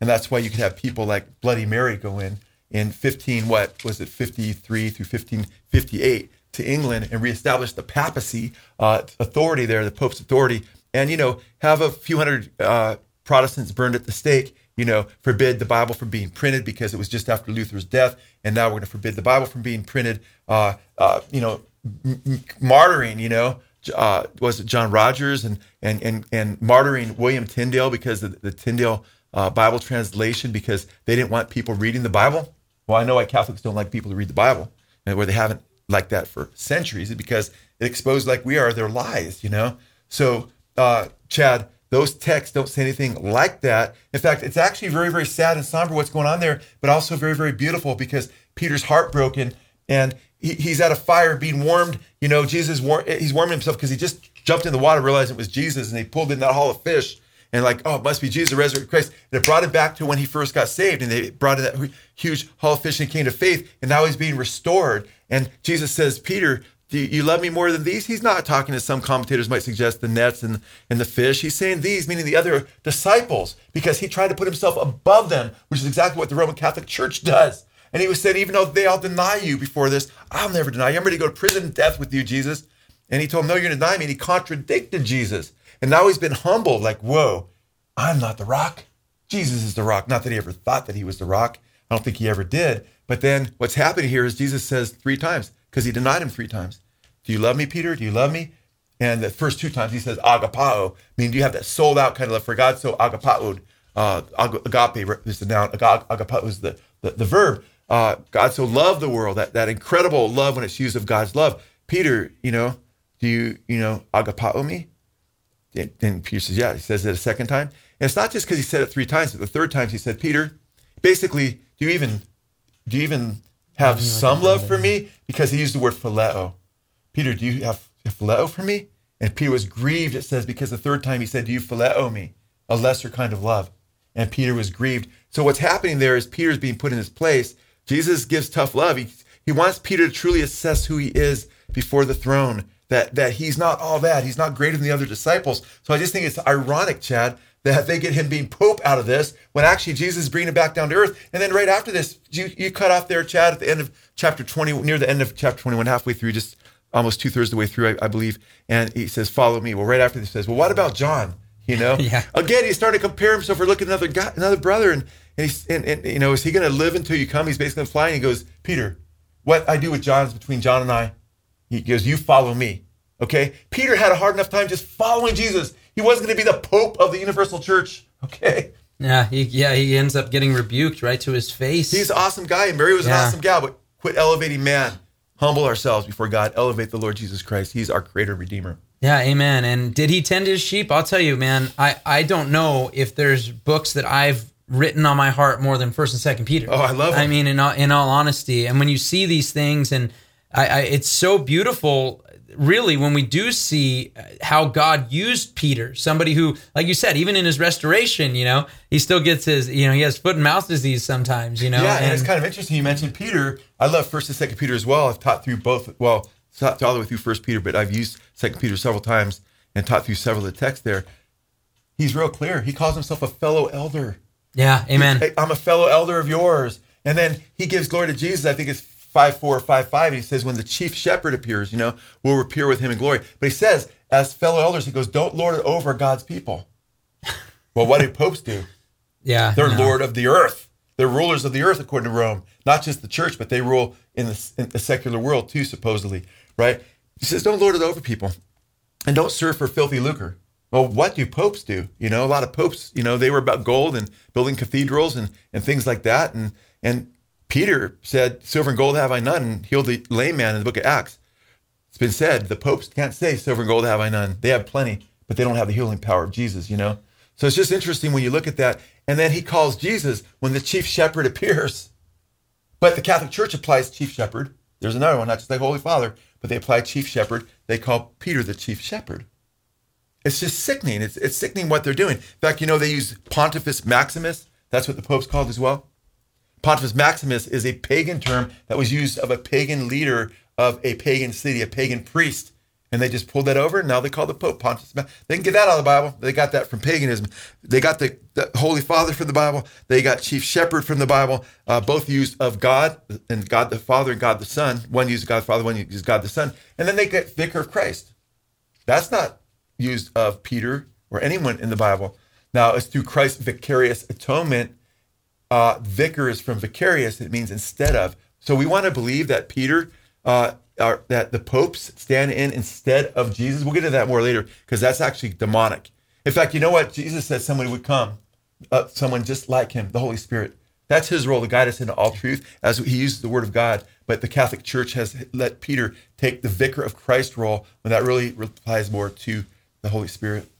Speaker 2: And that's why you could have people like Bloody Mary go in in 15, what was it, 53 through 1558 to England and reestablish the papacy uh, authority there, the Pope's authority, and, you know, have a few hundred uh, Protestants burned at the stake, you know, forbid the Bible from being printed because it was just after Luther's death. And now we're going to forbid the Bible from being printed, uh, uh you know, martyring, you know, uh, was it John Rogers and, and, and, and martyring William Tyndale because of the Tyndale uh, Bible translation because they didn't want people reading the Bible. Well, I know why Catholics don't like people to read the Bible, and where they haven't like that for centuries, is because it exposed, like we are, their lies. You know. So, uh, Chad, those texts don't say anything like that. In fact, it's actually very, very sad and somber what's going on there, but also very, very beautiful because Peter's heartbroken and he, he's at a fire being warmed. You know, Jesus war- he's warming himself because he just jumped in the water, realized it was Jesus, and they pulled in that haul of fish and like, oh, it must be Jesus, the resurrected Christ. And it brought him back to when he first got saved, and they brought in that huge haul of fish and came to faith, and now he's being restored. And Jesus says, Peter, do you love me more than these? He's not talking as some commentators might suggest the nets and, and the fish. He's saying these, meaning the other disciples, because he tried to put himself above them, which is exactly what the Roman Catholic Church does. And he was saying, even though they all deny you before this, I'll never deny you. I'm ready to go to prison and death with you, Jesus. And he told him, No, you're going to deny me. And he contradicted Jesus. And now he's been humbled, like, whoa, I'm not the rock. Jesus is the rock. Not that he ever thought that he was the rock. I don't think he ever did. But then what's happening here is Jesus says three times, because he denied him three times. Do you love me, Peter? Do you love me? And the first two times he says agapao, meaning do you have that sold out kind of love for God? So agapao, uh, agape is the noun, agapao is the, the, the verb. Uh, God so loved the world, that, that incredible love when it's used of God's love. Peter, you know, do you, you know, agapao me? Then Peter says, yeah. He says it a second time. And it's not just because he said it three times, but the third time he said, Peter, basically, do you even do you even have some love for me? Because he used the word phileo. Peter, do you have phileo for me? And Peter was grieved, it says, because the third time he said, Do you phileo me? A lesser kind of love. And Peter was grieved. So what's happening there is Peter's being put in his place. Jesus gives tough love. He, he wants Peter to truly assess who he is before the throne that that he's not all that. He's not greater than the other disciples. So I just think it's ironic, Chad, that they get him being pope out of this when actually Jesus is bringing him back down to earth. And then right after this, you, you cut off there, Chad, at the end of chapter 20, near the end of chapter 21, halfway through, just almost two thirds of the way through, I, I, believe. And he says, "Follow me." Well, right after this, says, "Well, what about John?" You know,
Speaker 1: yeah.
Speaker 2: Again, he's starting to compare himself or look at another guy, another brother, and and he's and, and you know, is he going to live until you come? He's basically flying. He goes, Peter, what I do with John is between John and I. He goes, you follow me. Okay? Peter had a hard enough time just following Jesus. He wasn't going to be the pope of the universal church. Okay?
Speaker 1: Yeah, he, yeah, he ends up getting rebuked right to his face.
Speaker 2: He's an awesome guy, and Mary was yeah. an awesome gal, but quit elevating man. Humble ourselves before God. Elevate the Lord Jesus Christ. He's our creator redeemer.
Speaker 1: Yeah, amen. And did he tend his sheep? I'll tell you, man, I, I don't know if there's books that I've written on my heart more than First and Second Peter.
Speaker 2: Oh, I love. Them.
Speaker 1: I mean, in all, in all honesty, and when you see these things, and I, I, it's so beautiful really when we do see how God used Peter, somebody who, like you said, even in his restoration, you know, he still gets his, you know, he has foot and mouth disease sometimes, you know.
Speaker 2: Yeah, and, and it's kind of interesting. You mentioned Peter. I love First and Second Peter as well. I've taught through both. Well, taught all the way through First Peter, but I've used Second Peter several times and taught through several of the texts there. he's real clear. He calls himself a fellow elder.
Speaker 1: Yeah, amen.
Speaker 2: I'm a fellow elder of yours. And then he gives glory to Jesus. I think it's 5 4 5 5. He says, when the chief shepherd appears, you know, we'll appear with him in glory. But he says, as fellow elders, he goes, don't lord it over God's people. well, what do popes do?
Speaker 1: Yeah.
Speaker 2: They're
Speaker 1: no.
Speaker 2: lord of the earth. They're rulers of the earth, according to Rome. Not just the church, but they rule in the, in the secular world too, supposedly, right? He says, don't lord it over people and don't serve for filthy lucre. Well, what do popes do? You know, a lot of popes, you know, they were about gold and building cathedrals and, and things like that. And and Peter said, Silver and gold have I none, and healed the lame man in the book of Acts. It's been said the popes can't say, Silver and gold have I none. They have plenty, but they don't have the healing power of Jesus, you know? So it's just interesting when you look at that. And then he calls Jesus when the chief shepherd appears. But the Catholic Church applies chief shepherd. There's another one, not just like Holy Father, but they apply chief shepherd. They call Peter the chief shepherd. It's just sickening. It's, it's sickening what they're doing. In fact, you know, they use Pontifex Maximus. That's what the Pope's called as well. Pontifex Maximus is a pagan term that was used of a pagan leader of a pagan city, a pagan priest. And they just pulled that over, and now they call the Pope Pontifex. They can get that out of the Bible. They got that from paganism. They got the, the Holy Father from the Bible. They got Chief Shepherd from the Bible. Uh, both used of God and God the Father and God the Son. One used God the Father, one used God the Son. And then they get Vicar of Christ. That's not used of Peter or anyone in the Bible. Now, it's through Christ's vicarious atonement. Uh, vicar is from vicarious. It means instead of. So we want to believe that Peter, uh, are, that the popes stand in instead of Jesus. We'll get to that more later because that's actually demonic. In fact, you know what? Jesus said somebody would come, uh, someone just like him, the Holy Spirit. That's his role to guide us into all truth as he uses the word of God. But the Catholic Church has let Peter take the vicar of Christ role when that really applies more to the Holy Spirit.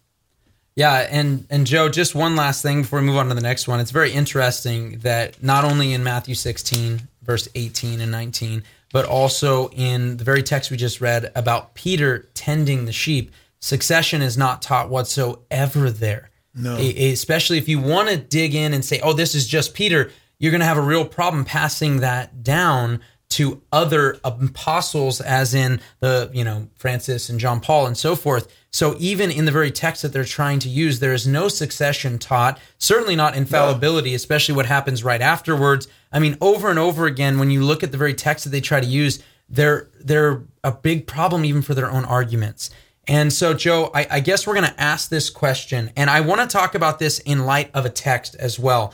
Speaker 1: Yeah, and and Joe, just one last thing before we move on to the next one. It's very interesting that not only in Matthew 16, verse 18 and 19, but also in the very text we just read about Peter tending the sheep, succession is not taught whatsoever there.
Speaker 2: No.
Speaker 1: Especially if you want to dig in and say, "Oh, this is just Peter," you're going to have a real problem passing that down to other apostles as in the, you know, Francis and John Paul and so forth. So even in the very text that they're trying to use, there is no succession taught, certainly not infallibility, especially what happens right afterwards. I mean, over and over again, when you look at the very text that they try to use, they're they're a big problem even for their own arguments. And so, Joe, I, I guess we're going to ask this question, and I want to talk about this in light of a text as well.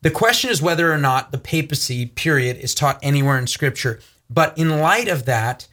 Speaker 1: The question is whether or not the papacy, period, is taught anywhere in Scripture. But in light of that,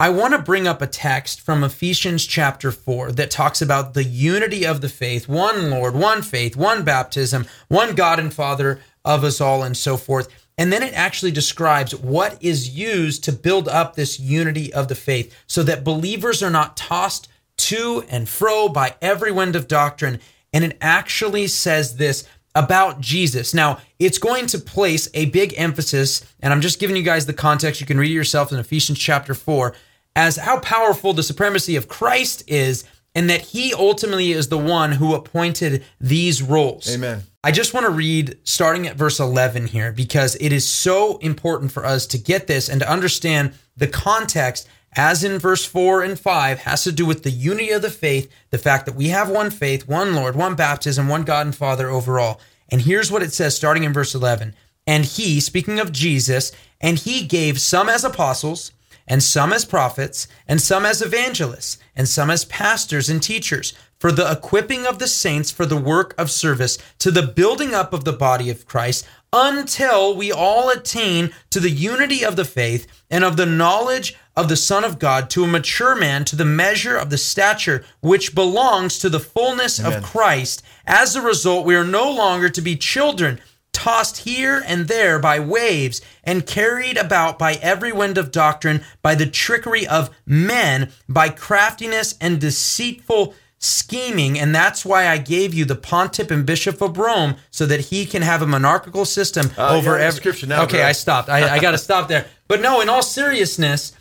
Speaker 1: I want to bring up a text from Ephesians chapter 4 that talks about the unity of the faith, one Lord, one faith, one baptism, one God and Father of us all, and so forth. And then it actually describes what is used to build up this unity of the faith so that believers are not tossed to and fro by every wind of doctrine. And it actually says this about Jesus. Now, it's going to place a big emphasis, and I'm just giving you guys the context. You can read it yourself in Ephesians chapter 4, as how powerful the supremacy of Christ is, and that he ultimately is the one who appointed these roles.
Speaker 2: Amen.
Speaker 1: I just want to read starting at verse 11 here because it is so important for us to get this and to understand the context as in verse 4 and 5 has to do with the unity of the faith, the fact that we have one faith, one Lord, one baptism, one God and Father overall. And here's what it says starting in verse 11. And he, speaking of Jesus, and he gave some as apostles, and some as prophets, and some as evangelists, and some as pastors and teachers, for the equipping of the saints for the work of service, to the building up of the body of Christ, until we all attain to the unity of the faith and of the knowledge of the Son of God, to a mature man, to the measure of the stature which belongs to the fullness
Speaker 2: Amen.
Speaker 1: of Christ. As a result, we are no longer to be children tossed here and there by waves and carried about by every wind of doctrine, by the trickery of men, by craftiness and deceitful scheming. And that's why I gave you the pontiff and bishop of Rome so that he can have a monarchical system
Speaker 2: Uh,
Speaker 1: over every.
Speaker 2: now,
Speaker 1: okay,
Speaker 2: bro.
Speaker 1: I stopped. I, I got to stop there. But no, in all seriousness,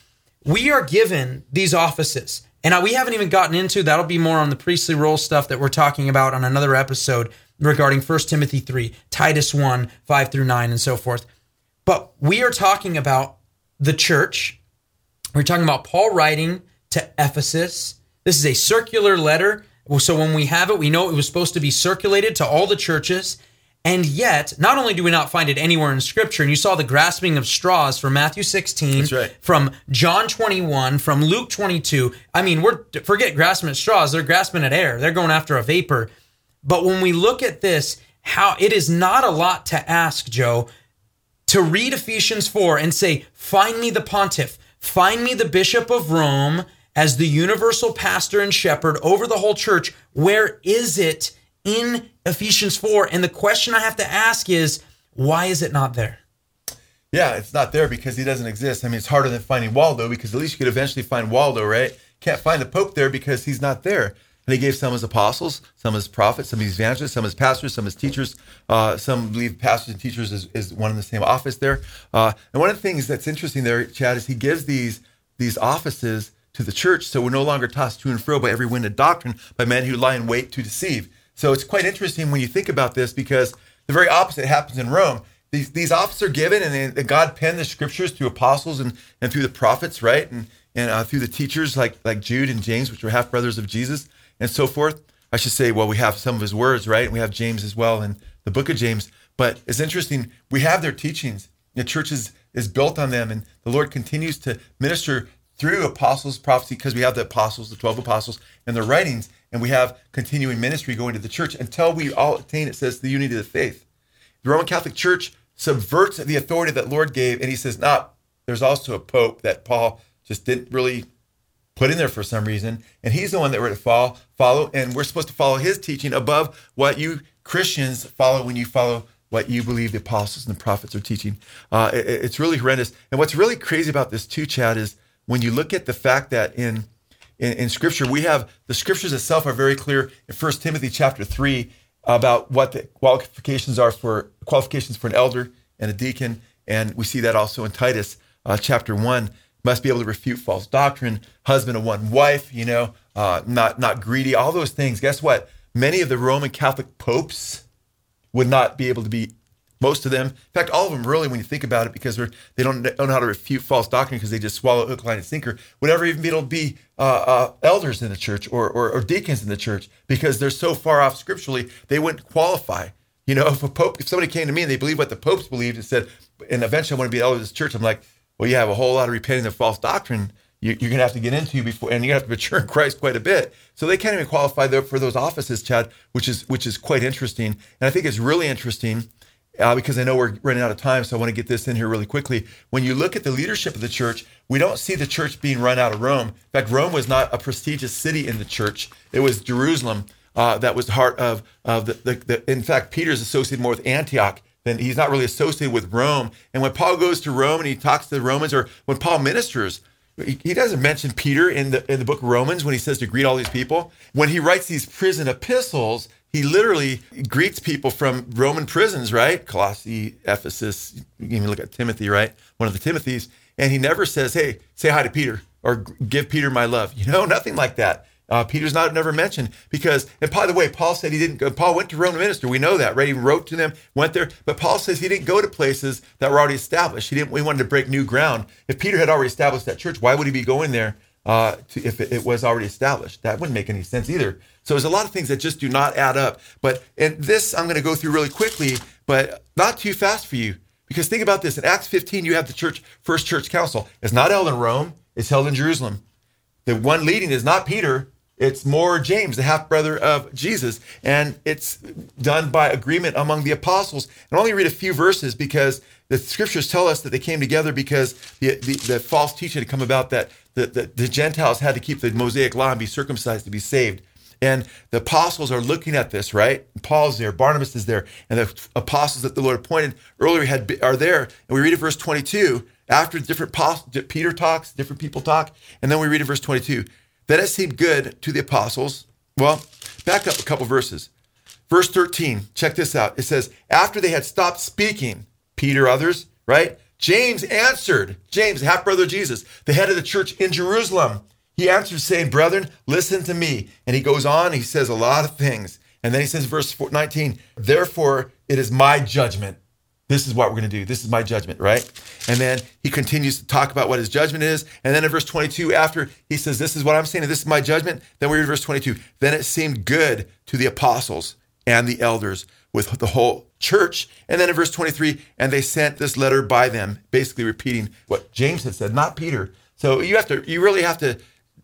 Speaker 1: we are given these offices. And we haven't even gotten into that'll be more on the priestly role stuff that we're talking about on another episode regarding 1 Timothy 3, Titus 1, 5 through 9, and so forth. But we are talking about the church. We're talking about Paul writing to Ephesus. This is a circular letter So when we have it, we know it was supposed to be circulated to all the churches. And yet, not only do we not find it anywhere in scripture, and you saw the grasping of straws from Matthew 16,
Speaker 2: That's right.
Speaker 1: from John 21, from Luke 22. I mean, we're forget grasping at straws, they're grasping at air. They're going after a vapor. But when we look at this, how it is not a lot to ask, Joe, to read Ephesians 4 and say, Find me the pontiff, find me the bishop of Rome as the universal pastor and shepherd over the whole church. Where is it in Ephesians 4? And the question I have to ask is, why is it not there?
Speaker 2: Yeah, it's not there because he doesn't exist. I mean, it's harder than finding Waldo because at least you could eventually find Waldo, right? Can't find the Pope there because he's not there. And he gave some as apostles, some as prophets, some as evangelists, some as pastors, some as teachers. Uh, some believe pastors and teachers is, is one in the same office there. Uh, and one of the things that's interesting there, Chad, is he gives these these offices to the church, so we're no longer tossed to and fro by every wind of doctrine by men who lie in wait to deceive. So it's quite interesting when you think about this because the very opposite happens in Rome. These, these offices are given, and, they, God penned the scriptures through apostles and, and through the prophets, right? And and uh, through the teachers like like Jude and James, which were half brothers of Jesus, and so forth. I should say, well, we have some of his words, right? And we have James as well in the book of James. But it's interesting, we have their teachings. The church is, is built on them, and the Lord continues to minister through apostles' prophecy because we have the apostles, the 12 apostles, and their writings, and we have continuing ministry going to the church until we all attain, it says, the unity of the faith. The Roman Catholic Church subverts the authority that Lord gave, and he says, nah, there's also a pope that Paul just didn't really put in there for some reason, and he's the one that we're to follow, follow, and we're supposed to follow his teaching above what you Christians follow when you follow what you believe the apostles and the prophets are teaching. Uh, it, it's really horrendous. And what's really crazy about this too, Chad, is when you look at the fact that in in, in Scripture we have the Scriptures itself are very clear in First Timothy chapter three about what the qualifications are for qualifications for an elder and a deacon, and we see that also in Titus uh, chapter one must be able to refute false doctrine, husband of one wife, you know, uh, not not greedy, all those things. Guess what? Many of the Roman Catholic popes would not be able to be. Most of them, in fact, all of them, really, when you think about it, because they're, they don't, know how to refute false doctrine because they just swallow hook, line, and sinker, Whatever even to be uh, uh, elders in the church or, or, or deacons in the church because they're so far off scripturally, they wouldn't qualify. You know, if a pope, if somebody came to me and they believed what the popes believed and said, and eventually I want to be elder of this church, I'm like, well, you have a whole lot of repenting of false doctrine you, are going to have to get into before, and you're going to have to mature in Christ quite a bit. So they can't even qualify for those offices, Chad, which is which is quite interesting. And I think it's really interesting uh, because I know we're running out of time, so I want to get this in here really quickly. When you look at the leadership of the church, we don't see the church being run out of Rome. In fact, Rome was not a prestigious city in the church; it was Jerusalem uh, that was the heart of of the, the, the. In fact, Peter's associated more with Antioch then he's not really associated with Rome. And when Paul goes to Rome and he talks to the Romans, or when Paul ministers, he doesn't mention Peter in the in the book of Romans when he says to greet all these people. When he writes these prison epistles, he literally greets people from Roman prisons, right? Colossae, Ephesus. You can look at Timothy, right? One of the Timothys, and he never says, "Hey, say hi to Peter" or "Give Peter my love." You know, nothing like that. Uh, Peter's not never mentioned because, and by the way, Paul said he didn't go. Paul went to Rome to minister. We know that, right? He wrote to them, went there, but Paul says he didn't go to places that were already established. He didn't. He wanted to break new ground. If Peter had already established that church, why would he be going there uh, to, if it, it, was already established? That wouldn't make any sense either. So there's a lot of things that just do not add up. But and this I'm going to go through really quickly, but not too fast for you because think about this. In Acts 15, you have the church first church council. It's not held in Rome. It's held in Jerusalem. The one leading is not Peter it's more James, the half brother of Jesus. And it's done by agreement among the apostles. And I'll only read a few verses because the scriptures tell us that they came together because the, the, the false teaching had come about that the, the, the Gentiles had to keep the Mosaic law and be circumcised to be saved. And the apostles are looking at this, right? Paul's there, Barnabas is there, and the apostles that the Lord appointed earlier had are there. And we read at verse 22 after different Peter talks, different people talk, and then we read at verse 22. Then it seemed good to the apostles. Well, back up a couple verses. Verse 13, check this out. It says, After they had stopped speaking, Peter, others, right? James answered, James, half brother Jesus, the head of the church in Jerusalem. He answered, saying, Brethren, listen to me. And he goes on, he says a lot of things. And then he says, verse 19, Therefore, it is my judgment. This is what we're going to do. This is my judgment, right? And then he continues to talk about what his judgment is. And then in verse 22, after he says, This is what I'm saying, this is my judgment, then we read verse 22. Then it seemed good to the apostles and the elders with the whole church. And then in verse 23, and they sent this letter by them, basically repeating what James had said, not Peter. So you have to, you really have to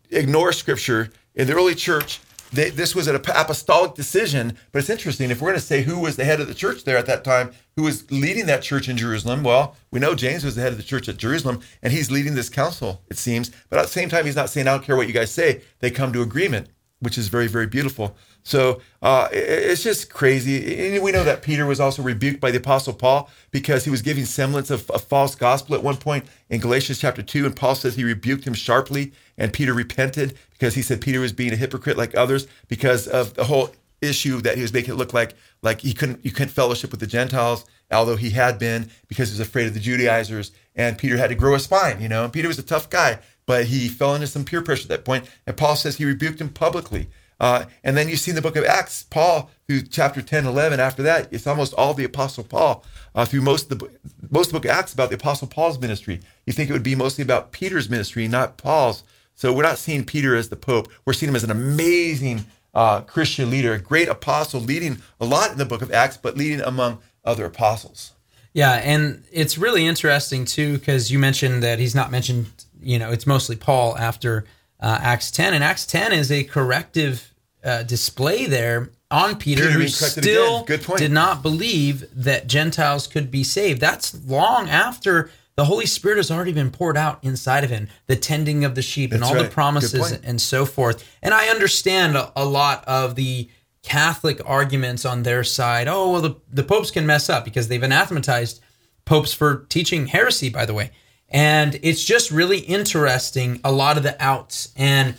Speaker 2: ignore scripture. In the early church, they, this was an apostolic decision, but it's interesting. If we're going to say who was the head of the church there at that time, who was leading that church in Jerusalem, well, we know James was the head of the church at Jerusalem, and he's leading this council, it seems. But at the same time, he's not saying, I don't care what you guys say. They come to agreement, which is very, very beautiful. So uh, it's just crazy. And we know that Peter was also rebuked by the Apostle Paul because he was giving semblance of a false gospel at one point in Galatians chapter 2. And Paul says he rebuked him sharply, and Peter repented because he said Peter was being a hypocrite like others because of the whole issue that he was making it look like like he couldn't you couldn't fellowship with the Gentiles, although he had been because he was afraid of the Judaizers. And Peter had to grow a spine, you know. And Peter was a tough guy, but he fell into some peer pressure at that point. And Paul says he rebuked him publicly. Uh, and then you see in the book of Acts, Paul, through chapter 10, 11, after that, it's almost all the Apostle Paul. Uh, through most of the most of the book of Acts about the Apostle Paul's ministry. You think it would be mostly about Peter's ministry, not Paul's. So we're not seeing Peter as the Pope. We're seeing him as an amazing uh, Christian leader, a great apostle, leading a lot in the book of Acts, but leading among other apostles.
Speaker 1: Yeah, and it's really interesting too because you mentioned that he's not mentioned. You know, it's mostly Paul after uh, Acts 10, and Acts 10 is a corrective uh, display there on Peter,
Speaker 2: Peter
Speaker 1: who still.
Speaker 2: Good point.
Speaker 1: did not believe that Gentiles could be saved. That's long after the Holy Spirit has already been poured out inside of him, the tending of the sheep and
Speaker 2: That's
Speaker 1: all
Speaker 2: right.
Speaker 1: the promises and so forth. And I understand a, a lot of the Catholic arguments on their side. Oh, well, the, the popes can mess up because they've anathematized popes for teaching heresy, by the way. And it's just really interesting, a lot of the outs. And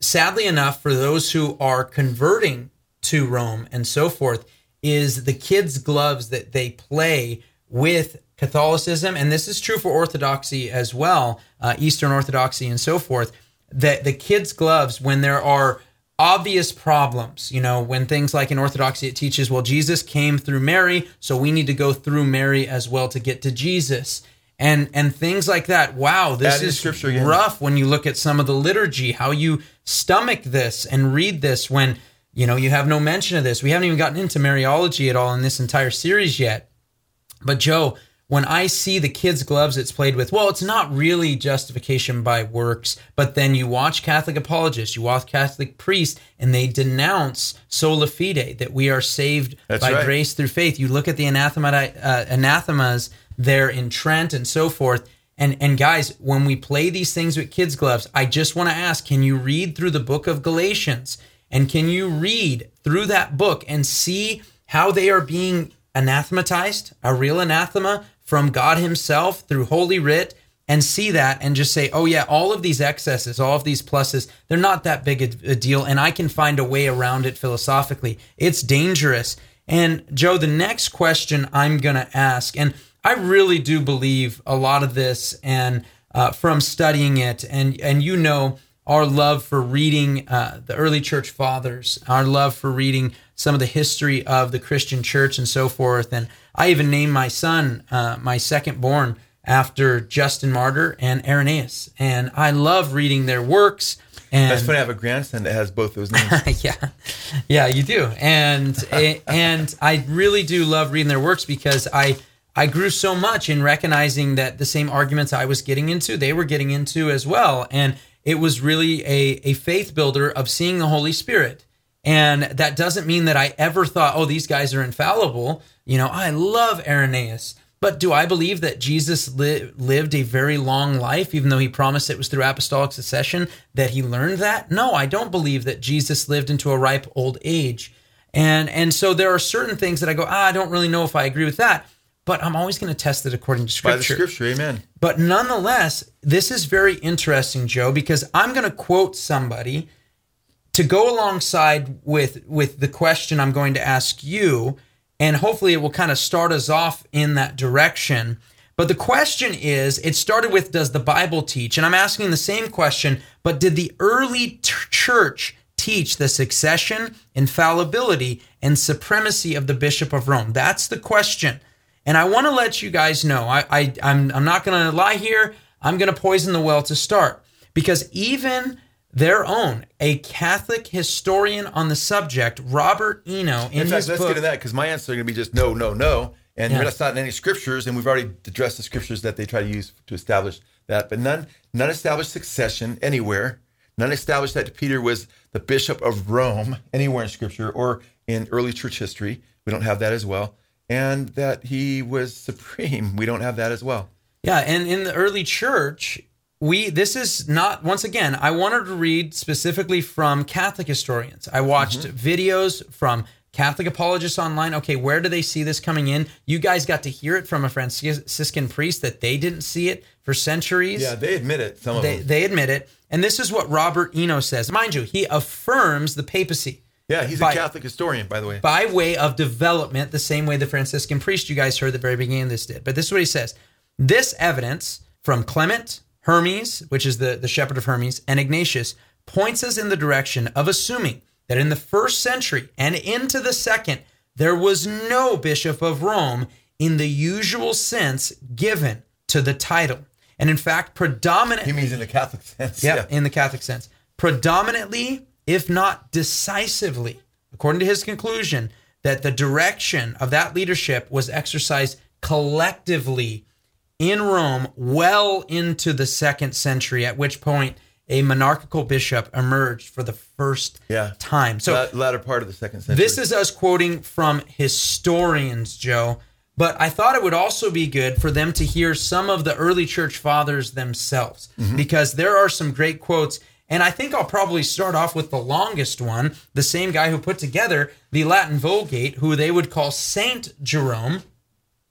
Speaker 1: sadly enough, for those who are converting to Rome and so forth, is the kids' gloves that they play with Catholicism, and this is true for Orthodoxy as well, uh, Eastern Orthodoxy and so forth. That the kids' gloves, when there are obvious problems, you know, when things like in Orthodoxy it teaches, well, Jesus came through Mary, so we need to go through Mary as well to get to Jesus. And, and things like that. Wow, this
Speaker 2: in
Speaker 1: is
Speaker 2: again.
Speaker 1: rough when you look at some of the liturgy, how you stomach this and read this when you know you have no mention of this. We haven't even gotten into Mariology at all in this entire series yet. But Joe, when I see the kids' gloves it's played with, well, it's not really justification by works, but then you watch Catholic apologists, you watch Catholic priests, and they denounce sola fide, that we are saved
Speaker 2: That's
Speaker 1: by
Speaker 2: right.
Speaker 1: grace through faith. You look at the anathema, uh, anathemas there in Trent and so forth. And, and guys, when we play these things with kids' gloves, I just want to ask can you read through the book of Galatians? And can you read through that book and see how they are being anathematized, a real anathema from God Himself through Holy Writ, and see that and just say, oh, yeah, all of these excesses, all of these pluses, they're not that big a, a deal, and I can find a way around it philosophically. It's dangerous. And Joe, the next question I'm going to ask, and I really do believe a lot of this, and uh, from studying it, and and you know our love for reading uh, the early church fathers, our love for reading some of the history of the Christian church and so forth. And I even named my son, uh, my second born, after Justin Martyr and Irenaeus. And I love reading their works. And
Speaker 2: That's funny. I have a grandson that has both those names.
Speaker 1: yeah, yeah, you do, and and I really do love reading their works because I I grew so much in recognizing that the same arguments I was getting into, they were getting into as well, and it was really a a faith builder of seeing the Holy Spirit. And that doesn't mean that I ever thought, oh, these guys are infallible. You know, I love Irenaeus. But do I believe that Jesus li- lived a very long life, even though he promised it was through apostolic succession that he learned that? No, I don't believe that Jesus lived into a ripe old age. And and so there are certain things that I go, ah, I don't really know if I agree with that. But I'm always going to test it according to scripture.
Speaker 2: By the
Speaker 1: scripture.
Speaker 2: amen.
Speaker 1: But nonetheless, this is very interesting, Joe, because I'm going to quote somebody to go alongside with with the question I'm going to ask you, and hopefully it will kind of start us off in that direction. But the question is, it started with does the Bible teach? And I'm asking the same question, but did the early t- church teach the succession, infallibility, and supremacy of the Bishop of Rome? That's the question. And I want to let you guys know, I, I I'm I'm not going to lie here. I'm going to poison the well to start because even their own a Catholic historian on the subject, Robert Eno, in,
Speaker 2: In fact,
Speaker 1: his
Speaker 2: let's
Speaker 1: book.
Speaker 2: get to that because my answer is going to be just no, no, no. And
Speaker 1: Yeah.
Speaker 2: that's not in any scriptures, and we've already addressed the scriptures that they try to use to establish that. But none, none established succession anywhere. None established that Peter was the bishop of Rome anywhere in scripture or in early church history. We don't have that as well. And that he was supreme. We don't have that as well.
Speaker 1: Yeah, and in the early church, we this is not once again, I wanted to read specifically from Catholic historians. I watched mm-hmm. videos from Catholic apologists online. Okay, where do they see this coming in? You guys got to hear it from a Franciscan priest that they didn't see it for centuries.
Speaker 2: Yeah, they admit it. Some of
Speaker 1: They,
Speaker 2: them.
Speaker 1: they admit it. And this is what Robert Eno says. Mind you, he affirms the papacy
Speaker 2: Yeah, he's
Speaker 1: by-
Speaker 2: a Catholic historian, by the way.
Speaker 1: by way of development, the same way the Franciscan priest you guys heard at the very beginning of this did. But this is what he says. This evidence from Clement, Hermas, which is the, the shepherd of Hermas, and Ignatius points us in the direction of assuming that in the first century and into the second, there was no bishop of Rome in the usual sense given to the title. And in fact, predominant
Speaker 2: He means in the Catholic sense.
Speaker 1: Yep,
Speaker 2: Yeah.
Speaker 1: in the Catholic sense. Predominantly, if not decisively, according to his conclusion, that the direction of that leadership was exercised collectively in Rome well into the second century, at which point a monarchical bishop emerged for the first
Speaker 2: Yeah.
Speaker 1: time. So
Speaker 2: La- latter part of the second century.
Speaker 1: this is us quoting from historians, Joe. But I thought it would also be good for them to hear some of the early church fathers themselves mm-hmm. because there are some great quotes. And I think I'll probably start off with the longest one, the same guy who put together the Latin Vulgate, who they would call Saint Jerome.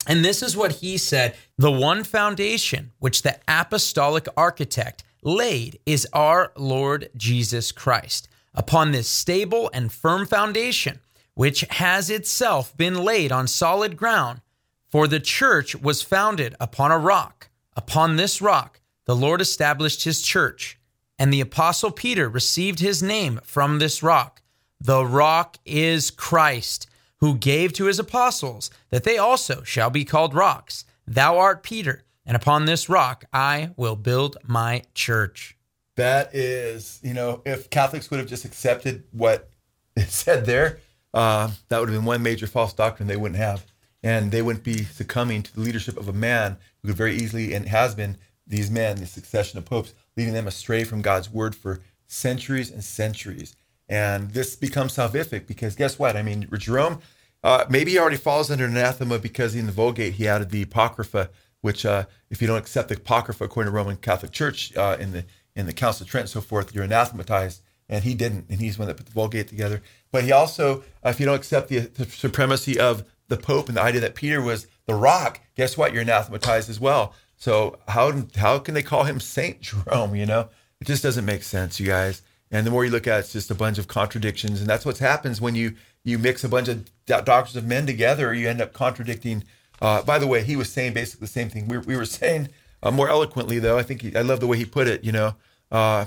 Speaker 1: And this is what he said The one foundation which the apostolic architect laid is our Lord Jesus Christ. Upon this stable and firm foundation, which has itself been laid on solid ground, for the church was founded upon a rock. Upon this rock, the Lord established his church, and the apostle Peter received his name from this rock. The rock is Christ, who gave to his apostles that they also shall be called rocks. Thou art Peter, and upon this rock I will build my church.
Speaker 2: That is, you know, if Catholics would have just accepted what it said there, uh, that would have been one major false doctrine they wouldn't have. And they wouldn't be succumbing to the leadership of a man who could very easily, and has been, these men, the succession of popes, leading them astray from God's word for centuries and centuries. And this becomes salvific because guess what? I mean, Jerome, uh, maybe he already falls under anathema because in the Vulgate he added the Apocrypha, which, uh, if you don't accept the Apocrypha according to Roman Catholic Church uh, in the in the Council of Trent and so forth, you're anathematized. And he didn't, and he's the one that put the Vulgate together. But he also, uh, if you don't accept the, the supremacy of the Pope and the idea that Peter was the rock, guess what? You're anathematized as well. So how how can they call him Saint Jerome? You know, it just doesn't make sense, you guys. And the more you look at it, it's just a bunch of contradictions, and that's what happens when you you mix a bunch of do- doctors of men together. You end up contradicting. Uh, by the way, he was saying basically the same thing we, we were saying uh, more eloquently, though. I think he, I love the way he put it. You know, uh,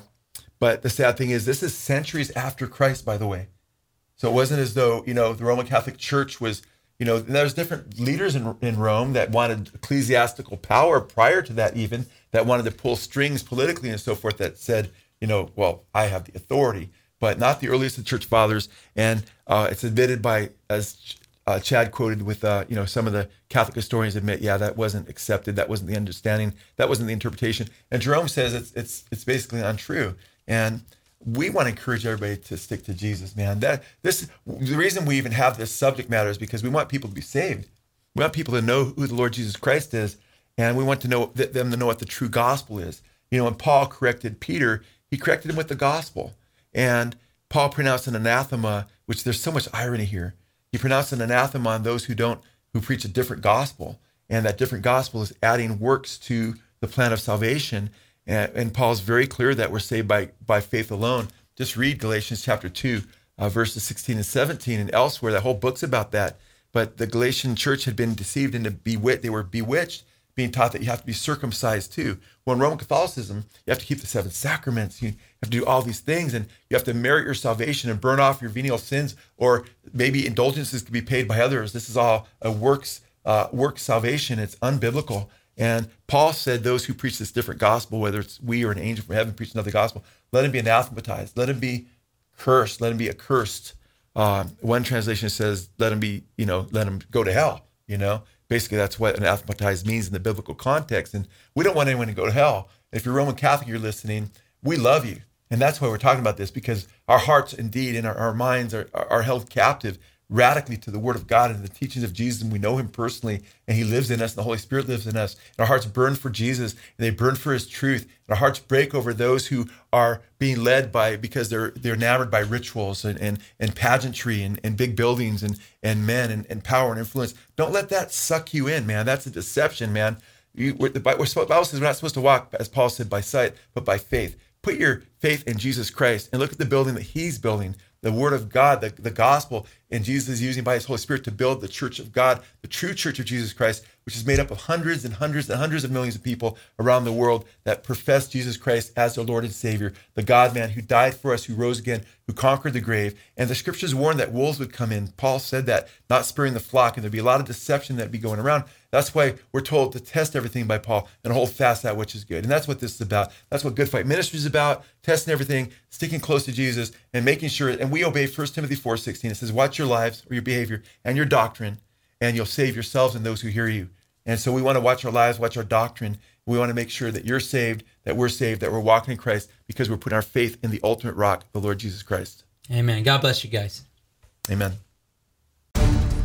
Speaker 2: but the sad thing is, this is centuries after Christ. By the way, so it wasn't as though you know the Roman Catholic Church was. You know, there's different leaders in in Rome that wanted ecclesiastical power prior to that, even that wanted to pull strings politically and so forth. That said, you know, well, I have the authority, but not the earliest of church fathers. And uh, it's admitted by, as uh, Chad quoted with, uh, you know, some of the Catholic historians admit, yeah, that wasn't accepted, that wasn't the understanding, that wasn't the interpretation. And Jerome says it's it's it's basically untrue. And we want to encourage everybody to stick to Jesus, man. That this the reason we even have this subject matter is because we want people to be saved. We want people to know who the Lord Jesus Christ is, and we want to know them to know what the true gospel is. You know, when Paul corrected Peter, he corrected him with the gospel, and Paul pronounced an anathema, which there's so much irony here. He pronounced an anathema on those who don't who preach a different gospel, and that different gospel is adding works to the plan of salvation. And, and Paul's very clear that we're saved by by faith alone. Just read Galatians chapter two, uh, verses 16 and 17, and elsewhere. That whole book's about that. But the Galatian church had been deceived into bewitched. They were bewitched, being taught that you have to be circumcised too. Well, in Roman Catholicism, you have to keep the seven sacraments. You have to do all these things, and you have to merit your salvation and burn off your venial sins, or maybe indulgences can be paid by others. This is all a works uh, work salvation. It's unbiblical. And Paul said, Those who preach this different gospel, whether it's we or an angel from heaven preach another gospel, let him be anathematized. Let him be cursed. Let him be accursed. Um, one translation says, Let him be, you know, let him go to hell. You know, basically that's what anathematized means in the biblical context. And we don't want anyone to go to hell. If you're Roman Catholic, you're listening, we love you. And that's why we're talking about this because our hearts indeed and our, our minds are, are held captive radically to the Word of God and the teachings of Jesus. And we know Him personally, and He lives in us, and the Holy Spirit lives in us. And our hearts burn for Jesus, and they burn for His truth. And our hearts break over those who are being led by because they're they're enamored by rituals and and, and pageantry and, and big buildings and and men and, and power and influence. Don't let that suck you in, man. That's a deception, man. You, the Bible says we're not supposed to walk, as Paul said, by sight, but by faith. Put your faith in Jesus Christ and look at the building that He's building the word of God, the, the gospel, and Jesus is using by his Holy Spirit to build the church of God, the true church of Jesus Christ, which is made up of hundreds and hundreds and hundreds of millions of people around the world that profess Jesus Christ as their Lord and Savior, the God man who died for us, who rose again, who conquered the grave. And the scriptures warn that wolves would come in. Paul said that, not sparing the flock, and there'd be a lot of deception that'd be going around. That's why we're told to test everything by Paul and hold fast that which is good. And that's what this is about. That's what Good Fight Ministry is about, testing everything, sticking close to Jesus, and making sure, and we obey 1 Timothy 4.16. It says, watch your lives or your behavior and your doctrine, and you'll save yourselves and those who hear you. And so we want to watch our lives, watch our doctrine. We want to make sure that you're saved, that we're saved, that we're walking in Christ because we're putting our faith in the ultimate rock, the Lord Jesus Christ.
Speaker 1: Amen. God bless you guys.
Speaker 2: Amen.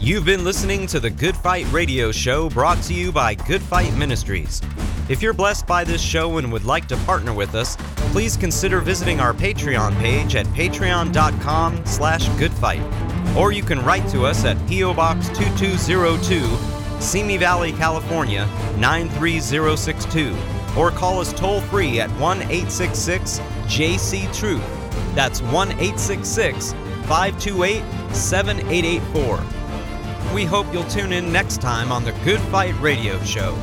Speaker 6: You've been listening to the Good Fight Radio Show brought to you by Good Fight Ministries. If you're blessed by this show and would like to partner with us, please consider visiting our Patreon page at patreon.com slash goodfight. Or you can write to us at P.O. Box 2202, Simi Valley, California 93062. Or call us toll free at 1 866 JC Truth. That's 1 866 528 7884. We hope you'll tune in next time on the Good Fight Radio Show.